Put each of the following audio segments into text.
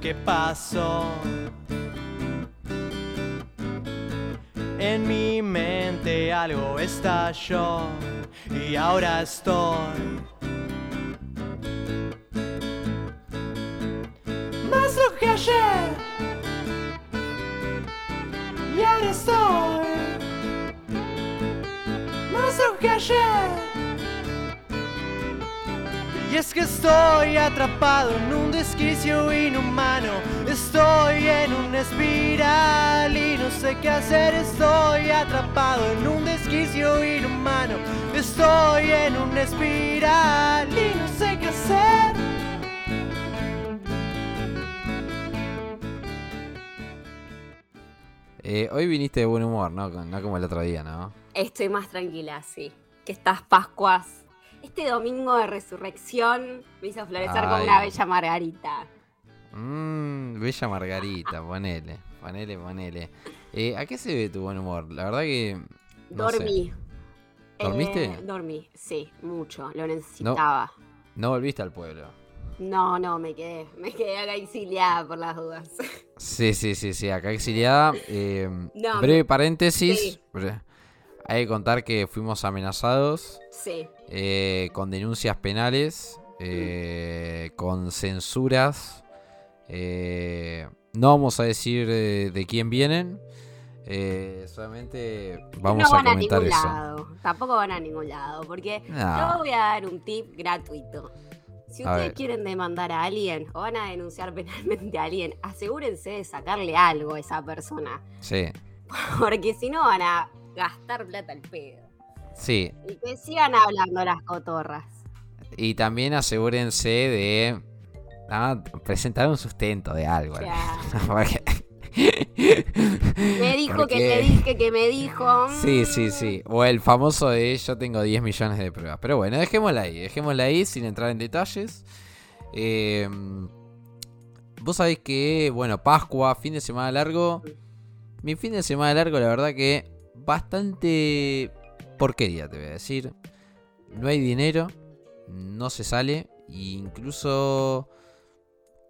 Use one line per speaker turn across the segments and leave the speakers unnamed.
qué pasó. En mi mente algo estalló y ahora estoy más lo que ayer. Y ahora estoy más lo que ayer. Es que estoy atrapado en un desquicio inhumano. Estoy en una espiral y no sé qué hacer. Estoy atrapado en un desquicio inhumano. Estoy en una espiral y no sé qué hacer.
Eh, hoy viniste de buen humor, ¿no? No como el otro día, ¿no?
Estoy más tranquila, sí. Que estas Pascuas, este domingo de resurrección, me hizo florecer con
Ay.
una bella margarita.
Mmm, bella Margarita, ponele, ponele, ponele. Eh, ¿A qué se ve tu buen humor? La verdad que... no sé.
Dormí.
¿Dormiste?
Eh, dormí, sí, mucho. Lo necesitaba.
No volviste al pueblo.
No, no, me quedé. Me quedé acá exiliada por las dudas.
Sí, sí, sí, sí, acá exiliada. eh,
No,
breve paréntesis.
sí.
bre- Hay que contar que fuimos amenazados
Sí.
eh, con denuncias penales, eh, con censuras. eh, no vamos a decir de quién vienen. eh, solamente vamos
no
a
van a,
comentar
ningún
eso.
lado. Tampoco van a ningún lado. Porque
No.
yo voy a dar un tip gratuito. Si
A
ustedes
ver.
quieren demandar a alguien o van a denunciar penalmente a alguien, asegúrense de sacarle algo a esa persona.
Sí,
Porque si no van a gastar plata al pedo.
sí.
Y que sigan hablando las cotorras.
Y también asegúrense de ah, presentar un sustento de algo. Porque-
me dijo
Porque-
que me dije que me dijo.
Sí, sí, sí. O el famoso de yo tengo 10 millones de pruebas. Pero bueno, dejémosla ahí. Dejémosla ahí sin entrar en detalles. Eh, Vos sabés que, bueno, Pascua, fin de semana largo. Mi fin de semana largo, la verdad que bastante porquería, te voy a decir. No hay dinero, no se sale. e incluso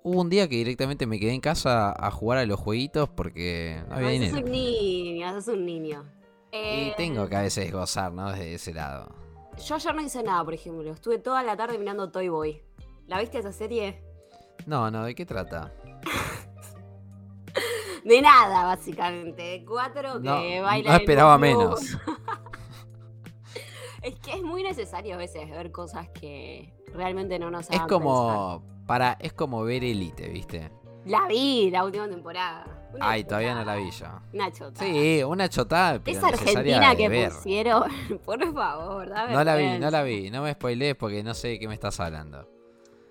hubo un día que directamente me quedé en casa a jugar a los jueguitos porque no había
Ay,
dinero.
sos un niño, sos un niño.
Y
Eh,
tengo que a veces gozar, ¿no? Desde ese lado.
Yo ayer no hice nada, por ejemplo. Estuve toda la tarde mirando Toy Boy. ¿La viste esa serie?
No, no, ¿de qué trata?
De nada, básicamente. De cuatro que
No,
bailan.
no esperaba menos.
Es que es muy necesario a veces ver cosas que realmente no nos
Es como para es como ver Elite, ¿viste?
La vi, la última temporada. Una
Ay, todavía no la
chotada.
vi yo.
Una chota.
Sí, una chotada, pero
Esa Argentina que
ver.
pusieron, por favor, dame
No la vi, no la vi. No me spoilees porque no sé de qué me estás hablando.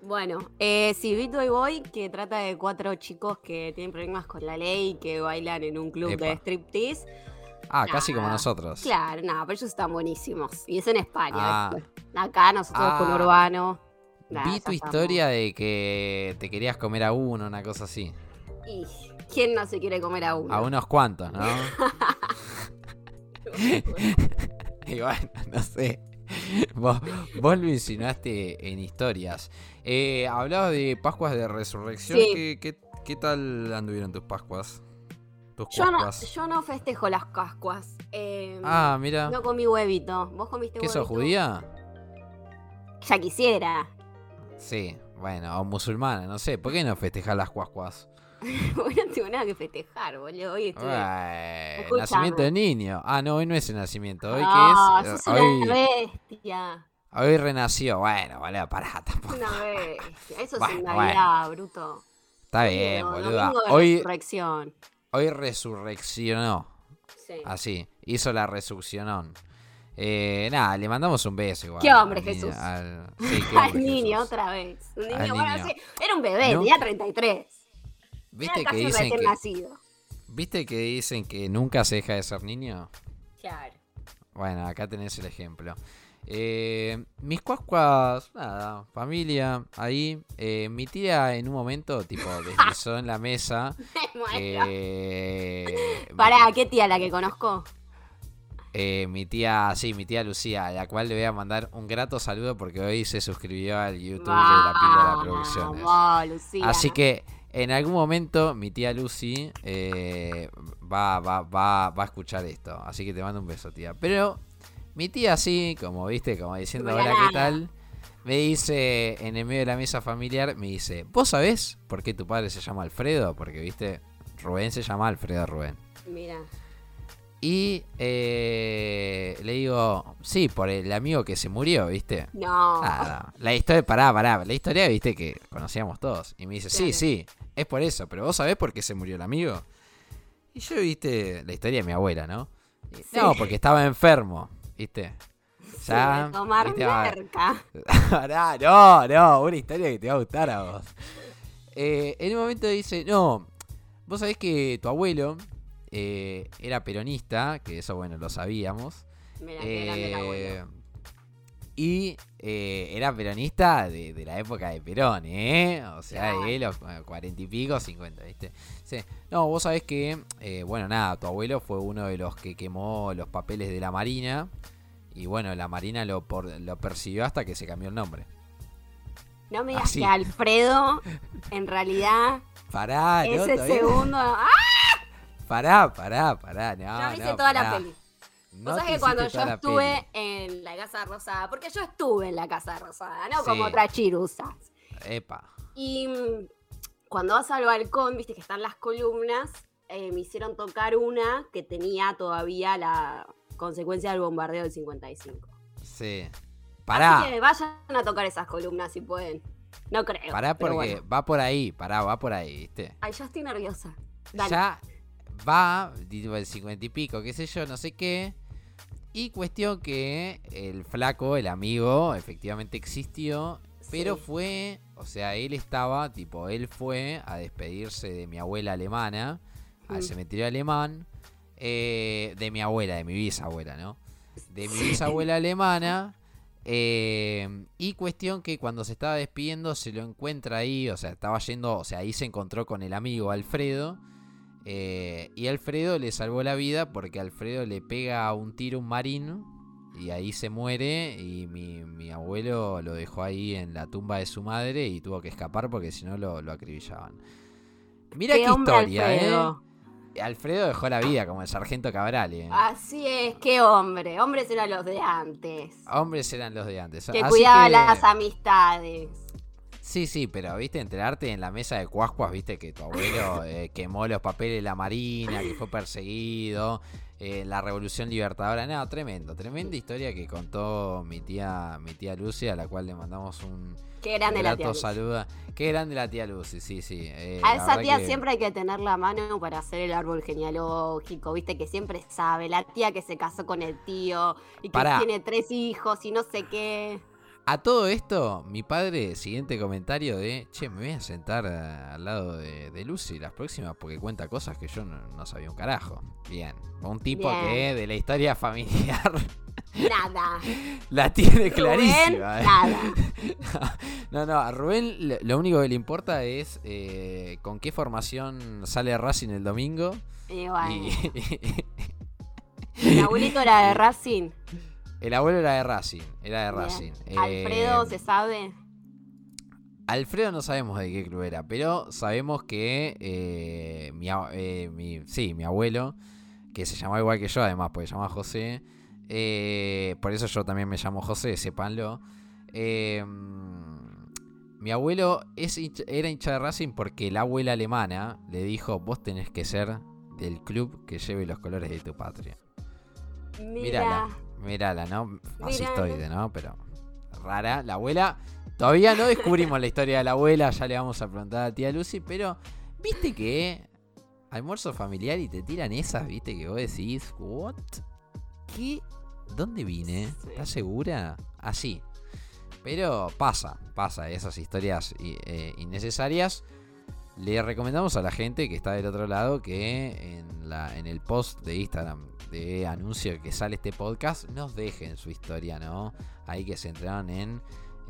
Bueno, eh, sí, vi Toy Boy, que trata de cuatro chicos que tienen problemas con la ley, que bailan en un club
Epa.
de striptease.
Ah, casi como
Nah,
nosotros.
Claro, nada, pero ellos están buenísimos. Y es en España.
Ah.
Acá nosotros con
Ah.
Urbano. nah,
Vi tu
estamos.
historia de que te querías comer a uno, una cosa así.
Y, ¿Quién no se quiere comer a uno?
A unos cuantos, ¿no? y bueno, no sé. Vos, vos lo insinuaste en historias. Eh, hablabas de Pascuas de Resurrección.
Sí.
¿Qué, qué, qué tal anduvieron tus Pascuas? Tus
yo, no,
Pascuas.
yo no festejo las cascuas. eh,
Ah, mira.
No comí huevito. ¿Vos comiste
¿Qué
huevito?
sos judía?
Ya quisiera.
Sí, bueno, o musulmana, no sé. ¿Por qué no festejas las Pascuas?
Porque no tengo nada que festejar, boludo. Hoy.
Bueno,
Escúchame.
nacimiento de niño. Ah, no, hoy no es el nacimiento. Hoy
Ah,
que es.
sos
eh,
una
Hoy,
bestia.
hoy renació. Bueno, vale, pará tampoco.
Una bestia. Eso es
Bueno,
en Navidad, bruto.
Está bien, boluda.
de
Hoy,
resurrección.
hoy resurreccionó.
Sí.
Así, hizo la resurrección. Eh, nada, le mandamos un beso igual.
Qué hombre,
al niño-
Jesús.
al- sí, qué
Al
hombre,
niño,
Jesús.
otra vez. Un niño, bueno, sí, era un bebé,
No.
tenía 33.
¿Viste que dicen que,
nacido.
¿Viste que dicen que nunca se deja de ser niño?
Claro.
Bueno, acá tenés el ejemplo. Eh, mis cuascuas, nada, familia, ahí. Eh, mi tía en un momento, tipo, deslizó en la mesa.
Me muero.
eh,
Pará, ¿qué tía la que conozco?
eh, mi tía, sí, mi tía Lucía, a la cual le voy a mandar un grato saludo porque hoy se suscribió al YouTube de la Píldora Producciones.
Vamos, Lucía.
Así que En algún momento mi tía Lucy eh, va, va, va, va a escuchar esto. Así que te mando un beso, tía. Pero mi tía así, como viste, como diciendo, hola, ¿qué tal? Me dice, en el medio de la mesa familiar, me dice, ¿vos sabés por qué tu padre se llama Alfredo? Porque, viste, Rubén se llama Alfredo Rubén.
Mira.
Y eh, le digo, sí, por el amigo que se murió, ¿viste?
No.
Ah, no. La historia, pará, pará. La historia, viste, que conocíamos todos. Y me dice, sí,
Claro.
sí, es por eso. Pero vos sabés por qué se murió el amigo. Y yo, viste, la historia de mi abuela, ¿no?
Sí.
No, porque estaba enfermo, ¿viste? Ya.
de tomar
viste,
merca.
Pará, no, no, una historia que te va a gustar a vos. Eh, en un momento dice, no, vos sabés que tu abuelo eh, era peronista, que eso, bueno, lo sabíamos. Eh, y eh, era peronista de, de la época de Perón, ¿eh? O sea, de los cuarenta y pico, cincuenta, ¿viste? Sí. No, vos sabés que, eh, bueno, nada, tu abuelo fue uno de los que quemó los papeles de la Marina. Y bueno, la Marina lo, por- lo persiguió hasta que se cambió el nombre.
No me digas
así.
que Alfredo, en realidad,
Pará, no,
ese segundo. ¡Ah!
Pará, pará, pará. No,
yo me hice
no,
toda la peli.
No
Vos sabés que cuando yo estuve
peli.
en la Casa Rosada, porque yo estuve en la Casa Rosada, no como
Sí.
otras chirusas.
Epa.
Y mm, cuando vas al balcón, viste que están las columnas, eh, me hicieron tocar una que tenía todavía la consecuencia del bombardeo del 55.
Sí.
Así
Pará.
que vayan a tocar esas columnas si pueden. No creo.
Pará porque
bueno.
va por ahí, pará, va por ahí, ¿viste?
Ay, ya estoy nerviosa. Dale.
Ya va, tipo el cincuenta y pico, qué sé yo, no sé qué. Y cuestión que el flaco, el amigo, efectivamente existió. Pero fue, o sea, él estaba, tipo, él fue a despedirse de mi abuela alemana, al
Mm.
cementerio alemán, eh, de mi abuela, de mi bisabuela, ¿no? De mi bisabuela alemana. eh, y cuestión que cuando se estaba despidiendo se lo encuentra ahí, o sea, estaba yendo, o sea, ahí se encontró con el amigo Alfredo. Eh, y Alfredo le salvó la vida porque Alfredo le pega un tiro a un marín y ahí se muere y mi, mi abuelo lo dejó ahí en la tumba de su madre y tuvo que escapar porque si no lo, lo acribillaban. Mira qué, historia,
Alfredo.
¿eh? Alfredo dejó la vida como el sargento Cabral, ¿eh?
Así es, qué hombre. Hombres eran los de antes.
Hombres eran los de antes.
Que
Así que-
las amistades.
Sí, sí, pero viste, enterarte en la mesa de Cuascuas, viste que tu abuelo eh, quemó los papeles de la Marina, que fue perseguido, eh, la Revolución Libertadora, no, tremendo, tremenda historia que contó mi tía, mi tía Lucy, a la cual le mandamos un
Qué grande la tía.
Qué grande la tía Lucy, sí, sí. eh,
A esa tía
que-
siempre hay que tener la mano para hacer el árbol genealógico, viste que siempre sabe, la tía que se casó con el tío y que
Pará.
tiene tres hijos y no sé qué.
A todo esto, mi padre, siguiente comentario de, che, me voy a sentar eh, al lado de, de Lucy las próximas porque cuenta cosas que yo no, no sabía un carajo. Bien, un tipo
Bien.
que de la historia familiar
Nada.
la tiene
Rubén,
clarísima. ¿eh?
nada.
No, no, a Rubén lo- lo único que le importa es eh, con qué formación sale Racing el domingo.
Y bueno,
Y
mi abuelito era de Racing.
El abuelo era de Racing, era de. Racing.
Alfredo,
Eh,
¿se sabe?
Alfredo no sabemos de qué club era, pero sabemos que eh, mi, eh, mi- sí, mi abuelo, que se llamaba igual que yo además, porque se llamaba José, eh, por eso yo también me llamo José, sépanlo. mi abuelo es era hincha de Racing porque la abuela alemana le dijo, vos tenés que ser del club que lleve los colores de tu patria.
Mira.
Mírala, ¿no?
Mirala.
Fascistoide, ¿no? Pero rara. La abuela, todavía no descubrimos la historia de la abuela, ya le vamos a preguntar a tía Lucy, pero viste que almuerzo familiar y te tiran esas, viste que vos decís, ¿what? ¿Qué? ¿Dónde vine? ¿Estás segura? Así. Pero pasa, pasa, esas historias eh, innecesarias. Le recomendamos a la gente que está del otro lado que en, la, en el post de Instagram de anuncio que sale este podcast nos dejen su historia, ¿no? Ahí que se entraron en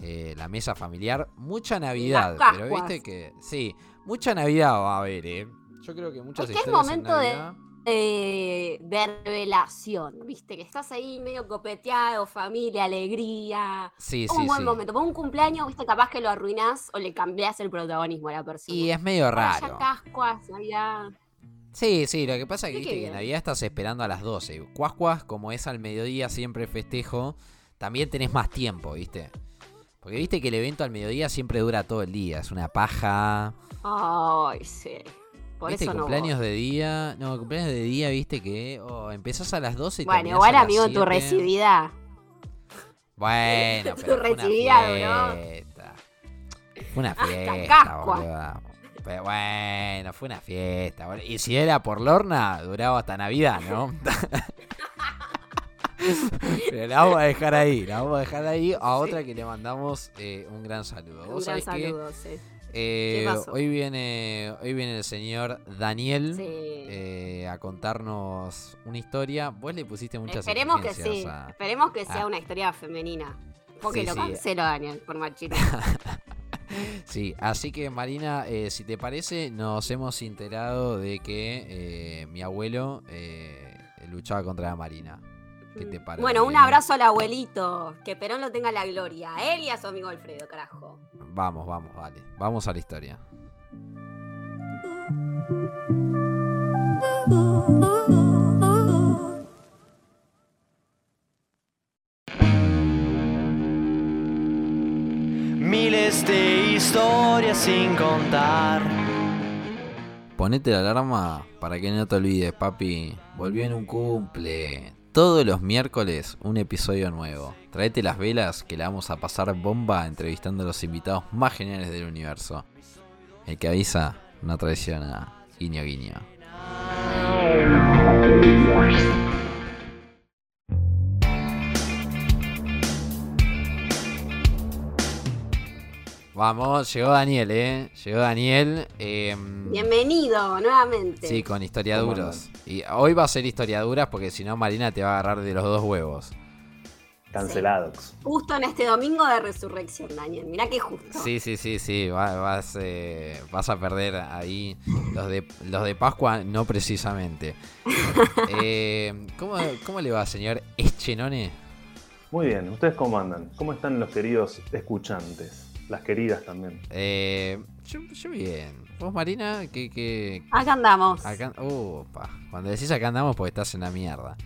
eh, la mesa familiar. Mucha Navidad, pero viste que sí, mucha Navidad va a haber, ¿eh? Yo creo que muchas
Es que es
historias en
momento de- eh, de revelación, viste, que estás ahí medio copeteado, familia, alegría.
Sí,
un
sí,
buen
sí.
momento. Por un cumpleaños, viste, capaz que lo arruinás o le cambiás el protagonismo a la persona.
Y es medio raro.
Cascuas, Navidad.
Sí, sí, lo que pasa es que viste que en. Navidad estás esperando a las 12. Cuascuas, como es al mediodía siempre festejo, también tenés más tiempo, ¿viste? Porque viste que el evento al mediodía siempre dura todo el día, es una paja.
Ay, sí. Por
¿Viste?
eso
cumpleaños de día. No, cumpleaños de día, viste que oh, empezás a las 12 y
Bueno, igual,
a
amigo, tu
7.
recibida.
Bueno,
Tu
pero fue una
recibida duró.
fiesta. Fue una
Hasta
fiesta. Pero bueno, fue una fiesta. boludo. Y si era por Lorna, duraba hasta Navidad, ¿no? Pero la vamos a dejar ahí, la vamos a dejar ahí a otra que le mandamos eh, un gran saludo.
Un
Vos
gran
sabés que
saludo, sí.
Eh, hoy viene hoy viene el señor Daniel
Sí.
eh, a contarnos una historia. Vos le pusiste muchas
Esperemos que sí.
a-
Esperemos que sea una historia femenina. Porque
Sí,
lo
sí.
cancelo, Daniel, por machito.
Sí, así que Marina, eh, si te parece, nos hemos enterado de que eh, mi abuelo eh, luchaba contra la Marina. ¿Qué te parece?
Bueno, un abrazo al abuelito. Que Perón lo tenga en la gloria. A él y a su amigo Alfredo, carajo.
Vamos, vamos, vale. Vamos a la historia.
Miles de historias sin contar.
Ponete la alarma para que no te olvides, papi. Volvió en un cumple. Todos los miércoles un episodio nuevo. Traete las velas que la vamos a pasar bomba entrevistando a los invitados más geniales del universo. El que avisa no traiciona. Guiño, guiño. Vamos, llegó Daniel, eh. Llegó Daniel. em,
Bienvenido nuevamente.
Sí, con
¿Cómo
historiaduros. Y hoy va a ser historiaduras porque si no Marina te va a agarrar de los dos huevos.
Cancelados.
Justo en este domingo de resurrección, Daniel. Mirá qué justo.
Sí, sí, sí, sí. va- vas, eh, vas a perder ahí los de, los de Pascua, no precisamente. Eh, ¿cómo, cómo le va, señor Eschenone?
Muy bien, ¿ustedes cómo andan? ¿Cómo están los queridos escuchantes? Las queridas también.
Eh, yo, yo bien. ¿Vos, Marina? ¿Qué, qué...
Acá andamos.
Acá... Upa. Cuando decís acá andamos porque estás en la mierda.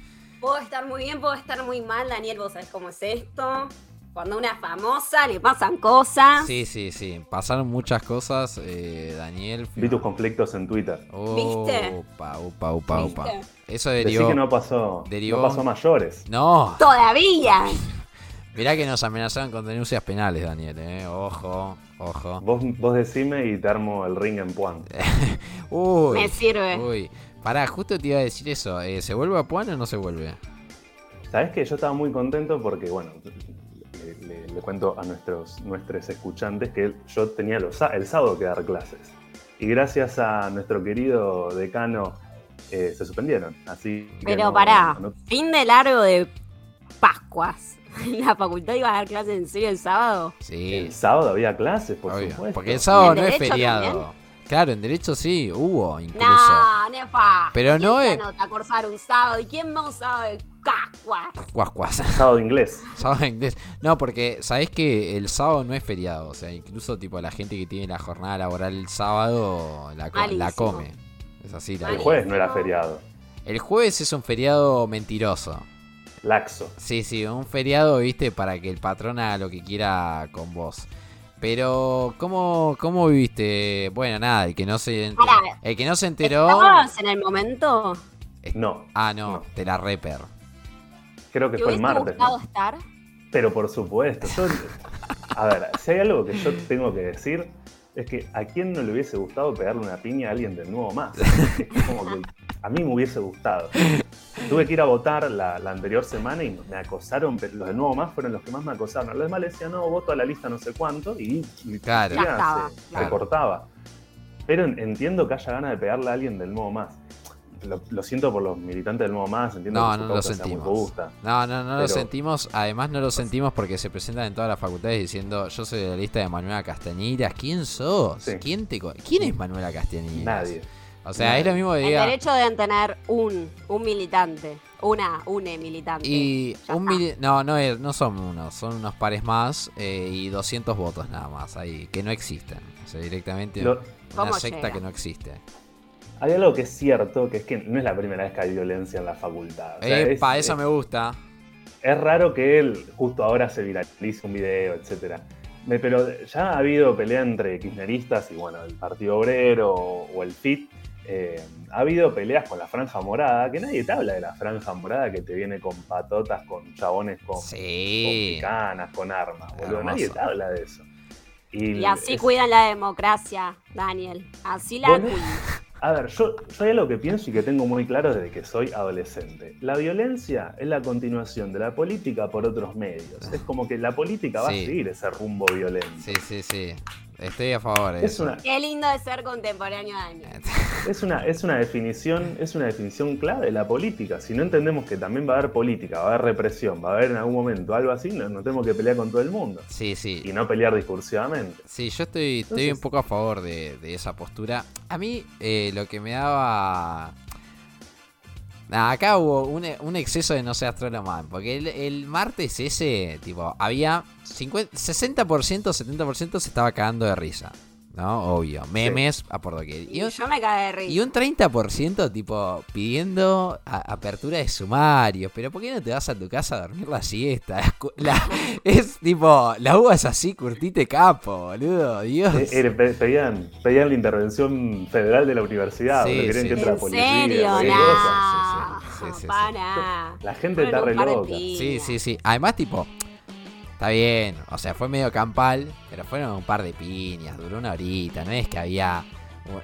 Puedo estar muy bien, puedo estar muy mal, Daniel. Vos sabés cómo es esto. Cuando a una famosa le pasan cosas.
Sí, sí, sí. Pasaron muchas cosas. eh, Daniel...
Vi tus conflictos en Twitter.
¿Viste?
Upa, upa, upa, upa.
¿Viste?
Eso
Decí
derivó.
que no pasó,
derivó-
no pasó a mayores.
No,
Todavía.
Mirá que nos amenazaron con denuncias penales, Daniel, eh. Ojo, ojo.
Vos, vos decime y te armo el ring en Puan.
Uy.
Me sirve.
Uy. Pará, justo te iba a decir eso. eh, ¿Se vuelve a Puan o no se vuelve?
Sabes que yo estaba muy contento porque, bueno, le, le- le cuento a nuestros, nuestros escuchantes que yo tenía los, el sábado que dar clases. Y gracias a nuestro querido decano eh, se suspendieron. Así
Pero
no-
pará,
no-
fin de largo de Pascuas. ¿La facultad iba a dar clases en serio el sábado?
Sí.
el sábado había clases, por
obvio.
supuesto.
Porque el sábado
¿En
no es feriado.
también?
Claro, en derecho sí, hubo incluso.
No, nefa.
Pero no
¿Quién
es-
a cursar un sábado? ¿Y quién va un sábado de Pascuas?
Cuas, cuas.
Sábado de inglés.
Sábado de inglés. No, porque sabés que el sábado no es feriado. O sea, incluso tipo la gente que tiene la jornada laboral el sábado la, co- la come. Es así la
El jueves no era feriado.
El jueves es un feriado mentiroso.
Laxo.
Sí, sí, un feriado, viste, para que el patrón haga lo que quiera con vos. Pero, ¿cómo, cómo viviste? Bueno, nada, el que no se, ent-
Pará.
el que no se enteró.
¿Estabas en el momento?
No,
Ah, no,
No.
de la reper.
creo que
¿Te
fue el martes.
gustado
¿no?
estar?
Pero por supuesto. yo- a ver, si hay algo que yo tengo que decir, es que a quién no le hubiese gustado pegarle una piña a alguien del nuevo más. Es como que a mí me hubiese gustado. Tuve que ir a votar la, la anterior semana y me acosaron, pero los del nuevo más fueron los que más me acosaron. Los demás le decían, no, voto a la lista no sé cuánto, y, y
Claro.
Se, se
claro.
cortaba. Pero en- entiendo que haya ganas de pegarle a alguien del nuevo más. Lo, lo siento por los militantes del nuevo más, entiendo
No,
que
no lo sentimos.
robusta.
No, no, no lo sentimos. Además, no lo sentimos porque se presentan en todas las facultades diciendo: Yo soy de la lista de Manuela Castañeiras. ¿Quién sos?
Sí.
¿Quién, te ¿Quién es Manuela Castañeiras?
Nadie.
O sea, es lo mismo que
El
diga.
derecho deben tener un, un militante. Una, une militante.
Y
Ya
un mili- no, no, es- no son unos, son unos pares más eh, y 200 votos nada más ahí, que no existen. O sea, directamente
Lo-
una
¿Cómo
secta
llega?
que no existe.
hay algo que es cierto, que es que no es la primera vez que hay violencia en la facultad. O sea,
Epa,
es,
eso me gusta.
es raro que él justo ahora se viralice un video, etcétera. Pero ya ha habido pelea entre kirchneristas y bueno, el Partido Obrero o el FIT. Eh, ha habido peleas con la franja morada, que nadie te habla de la franja morada que te viene con patotas, con chabones, con, con
Sí.
picanas, con armas, boludo.
Hermoso.
Nadie te habla de eso.
Y así
es-
cuidan la democracia, Daniel. Así la
Bueno.
cuidan.
A ver, yo, yo hay algo que pienso y que tengo muy claro desde que soy adolescente. La violencia es la continuación de la política por otros medios. Es como que la política va
Sí.
a seguir ese rumbo violento.
Sí, sí, sí. Estoy a favor de
Es
eso.
una,
Qué lindo de ser contemporáneo, Daniel.
es, una, es, una definición, es una definición clave de la política. Si no entendemos que también va a haber política, va a haber represión, va a haber en algún momento algo así, no, no tenemos que pelear con todo el mundo.
Sí, sí.
Y no pelear discursivamente.
Sí, yo estoy, estoy un poco a favor de, de esa postura. A mí eh, lo que me daba... Nah, acá hubo un, un exceso de no sé Astronoman, porque el, el martes ese, tipo, había 50, 60%, 70% se estaba cagando de risa, ¿no? Obvio, memes a por doquier. Y
Y
un,
yo me cagué de risa.
y un 30% tipo pidiendo a- apertura de sumarios, pero ¿por qué no te vas a tu casa a dormir la siesta? La- es tipo, la uva es así, curtite capo, boludo, Dios.
Eh, eh, pe- pedían, pedían la intervención federal de la universidad,
Sí, sí.
que entre la
¿En
policía.
serio?
cualquier
No.
cosa.
Sí, sí, sí, sí, sí.
Para.
La gente está re loca.
Sí, sí, sí. Además, tipo, está bien. O sea, fue medio campal, pero fueron un par de piñas, duró una horita. No es que había.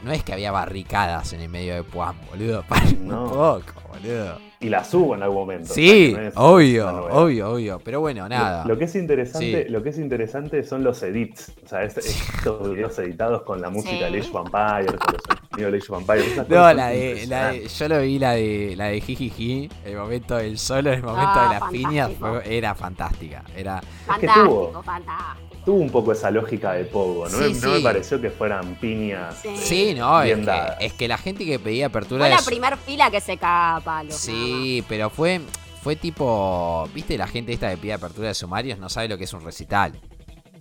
No es que había barricadas en el medio de Puan, boludo. Para
No.
un poco, boludo.
Y la subo en algún momento.
Sí,
no es
obvio, obvio, obvio. Pero bueno, nada.
Lo, lo que es interesante,
Sí.
lo que es interesante son los edits. O sea, es- estos videos editados con la música
Sí.
de Age of Empires, con los Age of Empires.
No, la de, la de-
impresionantes.
yo lo vi la de la de Jijiji, el momento del solo, el momento
Ah,
de las piñas, era fantástica. Era,
Es que tuvo-
fantástico.
Tuvo un poco esa lógica de Pogo, ¿no?
Sí,
me, no me
sí.
pareció que fueran piñas.
Sí.
eh,
sí, no, es que,
dadas.
es que la gente que pedía apertura
Fue la
su-
primer fila que se caga a palos.
Sí, pero fue fue tipo, ¿viste la gente esta que pide apertura de sumarios no sabe lo que es un recital?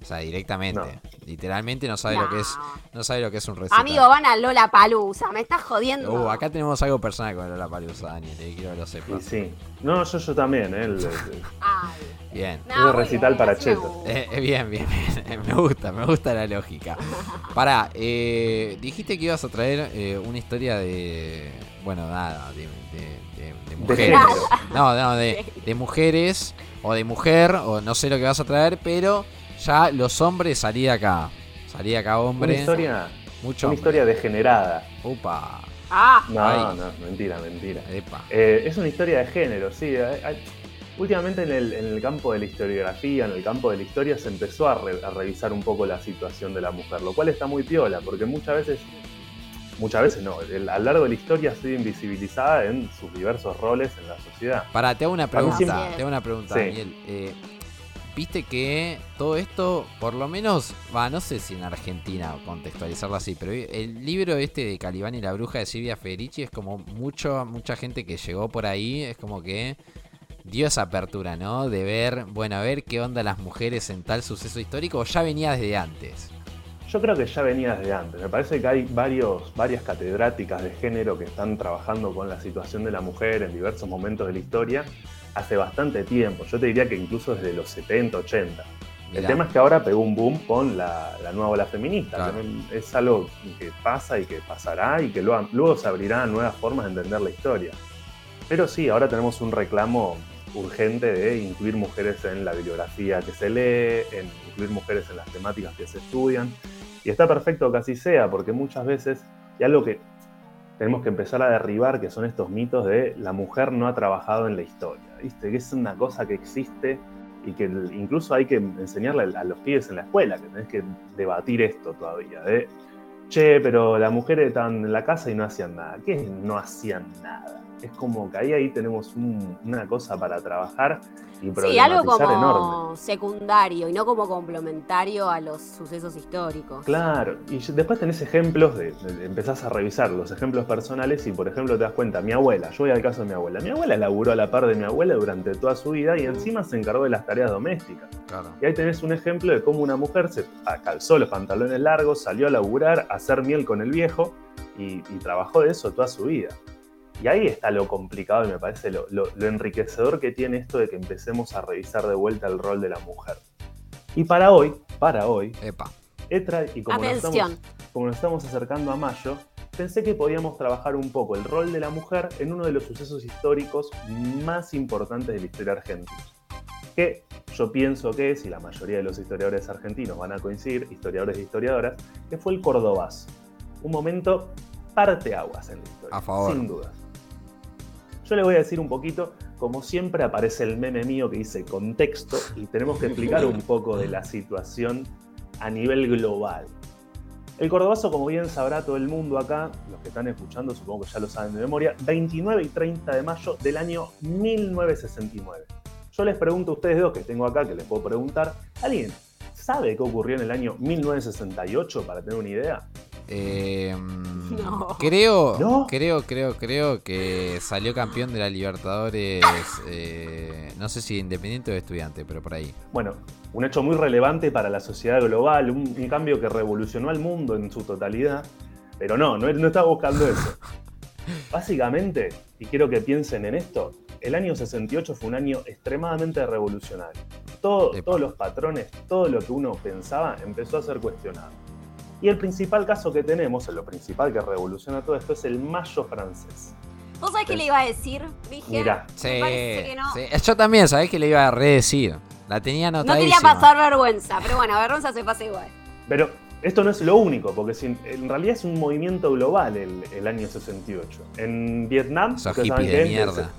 O sea, directamente,
No.
literalmente no sabe
No.
lo que es no sabe lo que es un recital.
Amigo, van a Lola Palusa, me estás jodiendo.
Uh, acá tenemos algo personal con la palusa, Daniel, eh, quiero que lo sepas.
sí. No, yo, yo también, ¿eh? El- el-
Ay,
Bien.
no, muy
recital
bien,
para
gusta.
Eh, eh, bien, bien, bien. Me gusta, me gusta la lógica. Pará, eh, dijiste que ibas a traer eh, una historia de. Bueno, nada, de, de- de- de
de
mujeres. No, no, de, de mujeres o de mujer, o no sé lo que vas a traer, pero ya los hombres salí de acá. Salí de acá,
Una
hombre.
historia,
Mucho
una
hombre.
historia degenerada.
Upa.
Ah,
No,
Ay.
no, mentira, mentira.
Epa.
Eh, es una historia de género, sí. Hay- últimamente en el, en el campo de la historiografía, en el campo de la historia, se empezó a, re- a revisar un poco la situación de la mujer, lo cual está muy piola, porque muchas veces, muchas veces no, el- a lo largo de la historia ha sido invisibilizada en sus diversos roles en la sociedad.
Pará, te hago una pregunta.
siempre-
Te hago una pregunta,
Sí.
Daniel. Eh, Viste que todo esto, por lo menos, va, no sé si en Argentina contextualizarlo así, pero el libro este de Calibán y la bruja de Silvia Federici es como mucho, mucha gente que llegó por ahí, es como que dio esa apertura, ¿no? De ver, bueno, a ver qué onda las mujeres en tal suceso histórico, o ya venía desde antes.
Yo creo que ya venía desde antes. Me parece que hay varios, varias catedráticas de género que están trabajando con la situación de la mujer en diversos momentos de la historia hace bastante tiempo. Yo te diría que incluso desde los 70, 80. El tema es que ahora pegó un boom con la, la nueva ola feminista.
Claro.
Es algo que pasa y que pasará y que luego, luego se abrirán nuevas formas de entender la historia. Pero sí, ahora tenemos un reclamo urgente de incluir mujeres en la bibliografía que se lee, en incluir mujeres en las temáticas que se estudian. Y está perfecto que así sea, porque muchas veces, y algo que tenemos que empezar a derribar, que son estos mitos de la mujer no ha trabajado en la historia, ¿viste? Que es una cosa que existe y que incluso hay que enseñarle a los pibes en la escuela, que tenés que debatir esto todavía, de, che, pero las mujeres estaban en la casa y no hacían nada. ¿Qué es no hacían nada? Es como que ahí, ahí tenemos un- una cosa para trabajar y
Sí, algo
problematizar
como
enorme.
secundario y no como complementario a los sucesos históricos.
Claro, y después tenés ejemplos de, de- empezás a revisar los ejemplos personales y por ejemplo te das cuenta, mi abuela, yo voy al caso de mi abuela, mi abuela laburó a la par de mi abuela durante toda su vida y encima se encargó de las tareas domésticas.
Claro.
Y ahí tenés un ejemplo de cómo una mujer se ah, calzó los pantalones largos, salió a laburar, a hacer miel con el viejo y, y trabajó de eso toda su vida. Y ahí está lo complicado y me parece lo, lo- lo enriquecedor que tiene esto de que empecemos a revisar de vuelta el rol de la mujer. Y para hoy, para hoy,
Epa.
he y como nos, estamos, como nos estamos acercando a mayo, pensé que podíamos trabajar un poco el rol de la mujer en uno de los sucesos históricos más importantes de la historia argentina. Que yo pienso que es, y la mayoría de los historiadores argentinos van a coincidir, historiadores e historiadoras, que fue el Cordobazo. Un momento parteaguas en la historia,
A favor.
sin dudas. Yo le voy a decir un poquito, como siempre aparece el meme mío que dice contexto y tenemos que explicar un poco de la situación a nivel global. El Cordobazo, como bien sabrá todo el mundo acá, los que están escuchando supongo que ya lo saben de memoria, 29 y 30 de mayo del año 1969. Yo les pregunto a ustedes dos que tengo acá, que les puedo preguntar, ¿alguien sabe qué ocurrió en el año 1968 para tener una idea?
Eh,
No.
Creo,
¿No?
creo, creo, creo que salió campeón de la Libertadores. eh, no sé si independiente o estudiante, pero por ahí.
Bueno, un hecho muy relevante para la sociedad global, un, un cambio que revolucionó al mundo en su totalidad, pero no, no, no estaba buscando eso. Básicamente, y quiero que piensen en esto, el año 68 fue un año extremadamente revolucionario. Todo- todos los patrones, todo lo que uno pensaba empezó a ser cuestionado. Y el principal caso que tenemos, lo principal que revoluciona todo esto, es el Mayo francés.
¿Vos sabés qué le iba a decir, Vigia?
Mirá.
Sí,
Me parece que no.
sí. Yo también, ¿sabés que le iba a redecir? La tenía
No
anotadísima.
quería pasar vergüenza, pero bueno, vergüenza se pasa igual.
Pero esto no es lo único, porque si- en realidad es un movimiento global el, el año 68. En Vietnam,
Esos hippies de mierda.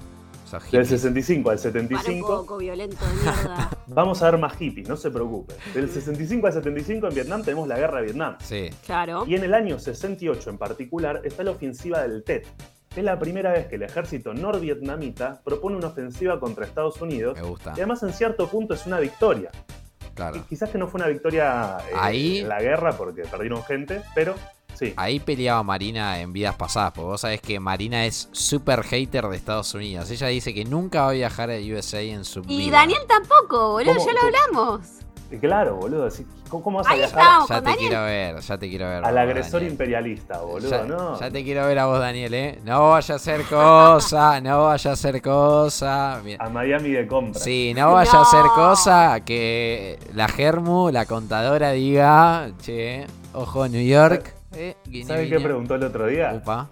Del
hippies.
65 al
Para un
75
poco violento de mierda.
vamos a ver más hippies, no se preocupen. Del 65 al 75 en Vietnam tenemos la guerra de Vietnam.
Sí.
Claro.
Y en el año 68 en particular está la ofensiva del Tet. Es la primera vez que el ejército norvietnamita propone una ofensiva contra Estados Unidos.
Me gusta.
Y además en cierto punto es una victoria.
Claro.
Quizás que no fue una victoria eh,
Ahí-
en la guerra porque perdieron gente, pero sí.
Ahí peleaba Marina en vidas pasadas, porque vos sabés que Marina es súper hater de Estados Unidos. Ella dice que nunca va a viajar a USA en su vida.
Y Daniel tampoco, boludo, ya lo hablamos.
Y Claro, boludo. así- ¿Cómo, vas a
Ahí
viajar
estábamos
Ya te
Daniel.
quiero ver, ya te quiero ver.
al
vos,
agresor
Daniel.
imperialista, boludo?
ya,
no.
ya te quiero ver a vos, Daniel, ¿eh? No vaya a hacer cosa, no vaya a hacer cosa. Mira,
A Miami de compra.
Sí, no vaya a hacer cosa que la Germu, la contadora, diga, che, ojo, New York. Eh, guiño,
¿Sabes qué preguntó el otro día?
Upa.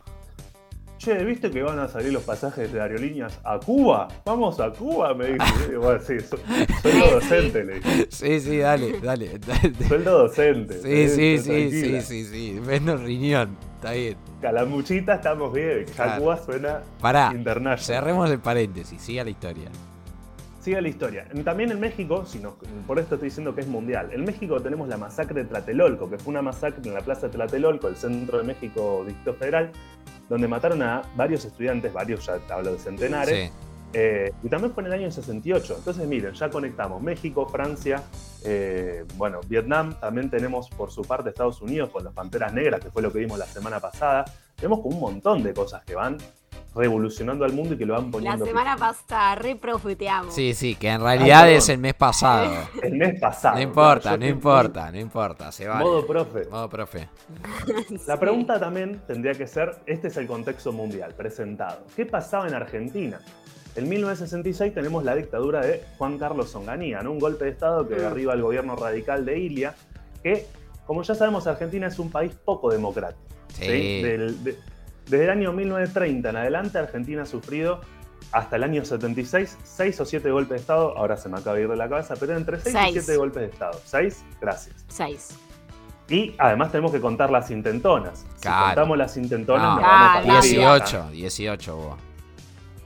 Che, ¿viste que van a salir los pasajes de aerolíneas a Cuba? Vamos a Cuba, me digo, bueno, sí, su- sueldo docente, le dije.
Sí, sí, dale, dale. dale.
Sueldo docente.
Sí, sí, sí, sí,
tranquila.
sí, sí. Vendo riñón. Está bien.
Calamuchita estamos bien.
Claro.
Cuba suena
Pará.
international.
Cerremos el paréntesis, siga la historia.
Sigue la historia. También en México, si nos- por esto estoy diciendo que es mundial, en México tenemos la masacre de Tlatelolco, que fue una masacre en la plaza de Tlatelolco, el centro de México, Distrito Federal, donde mataron a varios estudiantes, varios, ya hablo de centenares,
Sí.
eh, y también fue en el año 68. Entonces, miren, ya conectamos México, Francia, eh, bueno, Vietnam, también tenemos por su parte Estados Unidos con las Panteras Negras, que fue lo que vimos la semana pasada. Tenemos un montón de cosas que van revolucionando al mundo y que lo van
La
poniendo.
semana pasada reprofeteamos.
Sí, sí, que en realidad es el mes pasado.
El mes pasado.
No importa, no importa, no importa. Se va.
Modo profe.
Modo profe.
La
Sí.
pregunta también tendría que ser, este es el contexto mundial presentado. ¿Qué pasaba en Argentina? En 1966 tenemos la dictadura de Juan Carlos Onganía, ¿no? un golpe de Estado que
Mm.
derriba al gobierno radical de Ilia, que, como ya sabemos, Argentina es un país poco democrático.
Sí.
¿sí? Del- de- desde el año 1930 en adelante, Argentina ha sufrido hasta el año 76 seis o siete golpes de Estado, ahora se me acaba de ir de la cabeza, pero entre seis, y
Seis.
siete golpes de Estado. ¿Seis? Gracias.
Seis.
Y además tenemos que contar las intentonas. Si contamos las intentonas,
No,
nos vamos
Ah,
para
claro.
arriba.
18, 18 vos.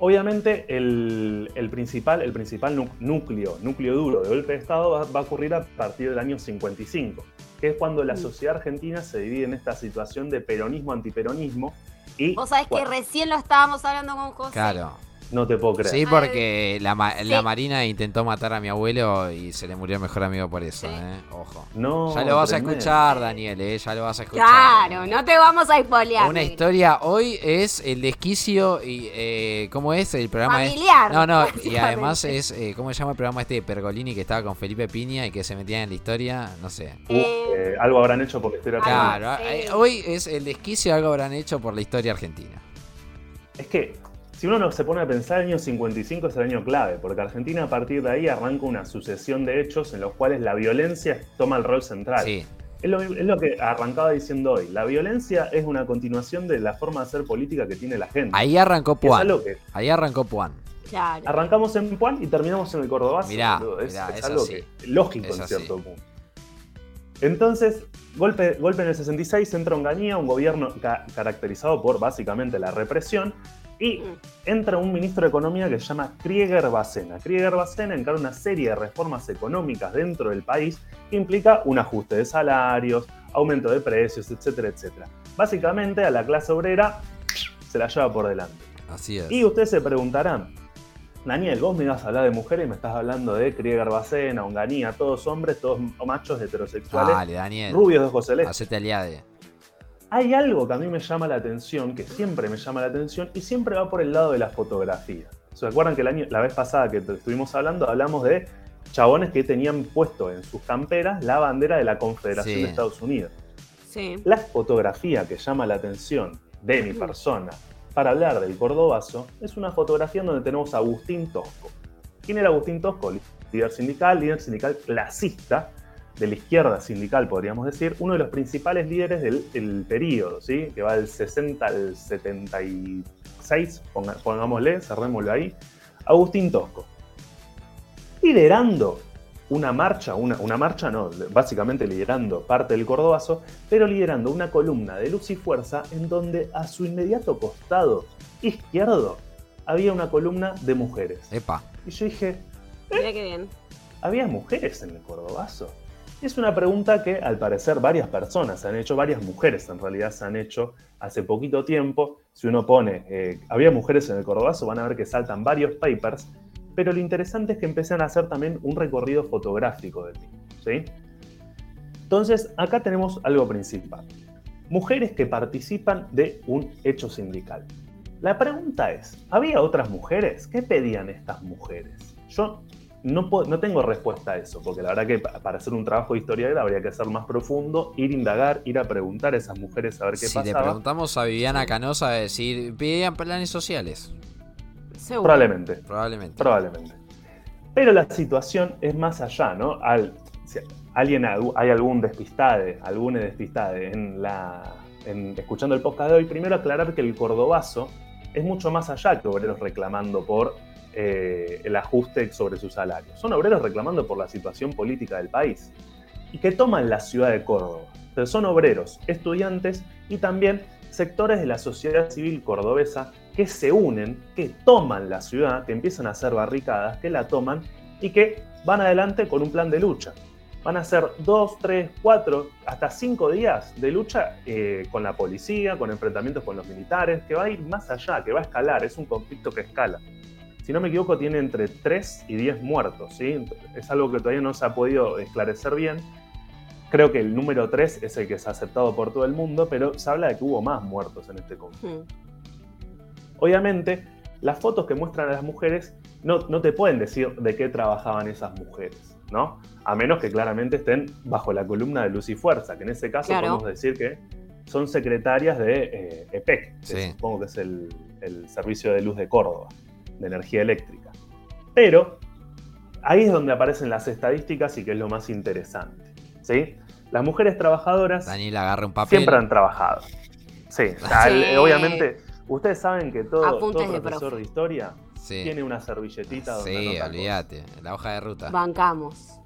Obviamente el, el principal, el principal núcleo, núcleo duro de golpe de Estado va, va a ocurrir a partir del año 55, que es cuando la
Mm.
sociedad argentina se divide en esta situación de peronismo-antiperonismo, Y
Vos sabés que recién lo estábamos hablando con José.
Claro.
No te puedo creer.
Sí, porque la, ma-
Sí.
la Marina intentó matar a mi abuelo y se le murió el mejor amigo por eso,
Sí.
¿eh? Ojo.
No,
Ya lo vas a escuchar, Daniel, ¿eh? Ya lo vas a escuchar.
Claro, no te vamos a spoilear.
Una historia, hoy es el desquicio y eh, ¿cómo es el programa? es-
Familiar,
No, no, y además es, eh, ¿cómo se llama el programa este de Pergolini que estaba con Felipe Piña y que se metía en la historia? No sé.
Uh, eh, algo habrán hecho por la historia argentina.
Claro, eh, hoy es el desquicio, algo habrán hecho por la historia argentina.
Es que si uno no se pone a pensar, el año 55 es el año clave, porque Argentina a partir de ahí arranca una sucesión de hechos en los cuales la violencia toma el rol central.
Sí,
Es, lo, es lo que arrancaba diciendo hoy. La violencia es una continuación de la forma de hacer política que tiene la gente.
ahí arrancó Puan.
algo que
Ahí arrancó Puan.
Claro.
arrancamos en Puan y terminamos en el Cordobazo.
Mirá,
es,
mirá,
es
es
algo
así.
que lógico
Es
en
así.
cierto punto. Entonces, golpe, golpe en el 66 entra Onganía, un gobierno ca- caracterizado por básicamente la represión, y
Mm.
entra un ministro de Economía que se llama Krieger Bacena. Krieger Bacena encara una serie de reformas económicas dentro del país que implica un ajuste de salarios, aumento de precios, etcétera, etcétera. Básicamente a la clase obrera se la lleva por delante.
Así es.
Y ustedes se preguntarán, Daniel, vos me ibas a hablar de mujeres y me estás hablando de Krieger Bacena, Onganía, todos hombres, todos machos heterosexuales,
Dale, Daniel.
rubios de ojos celestes.
Hacete aliade.
Hay algo que a mí me llama la atención, que siempre me llama la atención, y siempre va por el lado de la fotografía. ¿Se acuerdan que el año, la vez pasada que estuvimos hablando, hablamos de chabones que tenían puesto en sus camperas la bandera de la Confederación
Sí.
de Estados Unidos?
Sí.
La fotografía que llama la atención de mi persona para hablar del Cordobazo es una fotografía en donde tenemos a Agustín Tosco. ¿Quién era Agustín Tosco? Líder sindical, líder sindical clasista, de la izquierda sindical, podríamos decir, uno de los principales líderes del, del periodo, ¿sí? que va del 60 al 76, ponga- pongámosle, cerrémoslo ahí, Agustín Tosco. Liderando una marcha, una, una marcha no, básicamente liderando parte del Cordobazo, pero liderando una columna de luz y fuerza en donde a su inmediato costado izquierdo había una columna de mujeres.
Epa.
Y yo dije,
Mira qué bien.
¿había mujeres en el Cordobazo? Es una pregunta que al parecer varias personas se han hecho, varias mujeres en realidad se han hecho hace poquito tiempo. Si uno pone, eh, ¿había mujeres en el Cordobazo? Van a ver que saltan varios papers, pero lo interesante es que empiezan a hacer también un recorrido fotográfico del mismo. ¿sí? Entonces, acá tenemos algo principal. Mujeres que participan de un hecho sindical. La pregunta es, ¿había otras mujeres? ¿Qué pedían estas mujeres? Yo no, puedo- no tengo respuesta a eso, porque la verdad que pa- para hacer un trabajo de historiador habría que ser más profundo, ir a indagar, ir a preguntar a esas mujeres a ver qué
Si le
pasaba.
preguntamos a Viviana Canosa, a decir, pedían planes sociales.
Seguro.
Probablemente.
Probablemente.
Probablemente. Pero la situación es más allá, ¿no? Al, si alguien, hay algún despistade, alguna despistade en la, en- escuchando el podcast de hoy, primero aclarar que el cordobazo es mucho más allá que obreros reclamando por eh, el ajuste sobre sus salarios. Son obreros reclamando por la situación política del país y que toman la ciudad de Córdoba. Son obreros, estudiantes y también sectores de la sociedad civil cordobesa que se unen, que toman la ciudad, que empiezan a hacer barricadas, que la toman y que van adelante con un plan de lucha. Van a ser dos, tres, cuatro, hasta cinco días de lucha eh, con la policía, con enfrentamientos con los militares, que va a ir más allá, que va a escalar, es un conflicto que escala. Si no me equivoco, tiene entre 3 y 10 muertos, ¿sí? Es algo que todavía no se ha podido esclarecer bien. Creo que el número 3 es el que es aceptado por todo el mundo, pero se habla de que hubo más muertos en este conflicto.
Mm.
Obviamente, las fotos que muestran a las mujeres no, no te pueden decir de qué trabajaban esas mujeres, ¿no? A menos que claramente estén bajo la columna de Luz y Fuerza, que en ese caso
Claro.
podemos decir que son secretarias de eh, EPEC, que
Sí.
supongo que es el, el Servicio de Luz de Córdoba, de energía eléctrica. Pero ahí es donde aparecen las estadísticas y que es lo más interesante, ¿sí? Las mujeres trabajadoras
Daniel agarra un papel.
siempre han trabajado. Sí, o sea, el-
Sí.
obviamente, ustedes saben que todo, profesor
profe.
de historia
Sí,
tiene una servilletita donde
sí olvídate. La hoja de ruta.
Bancamos.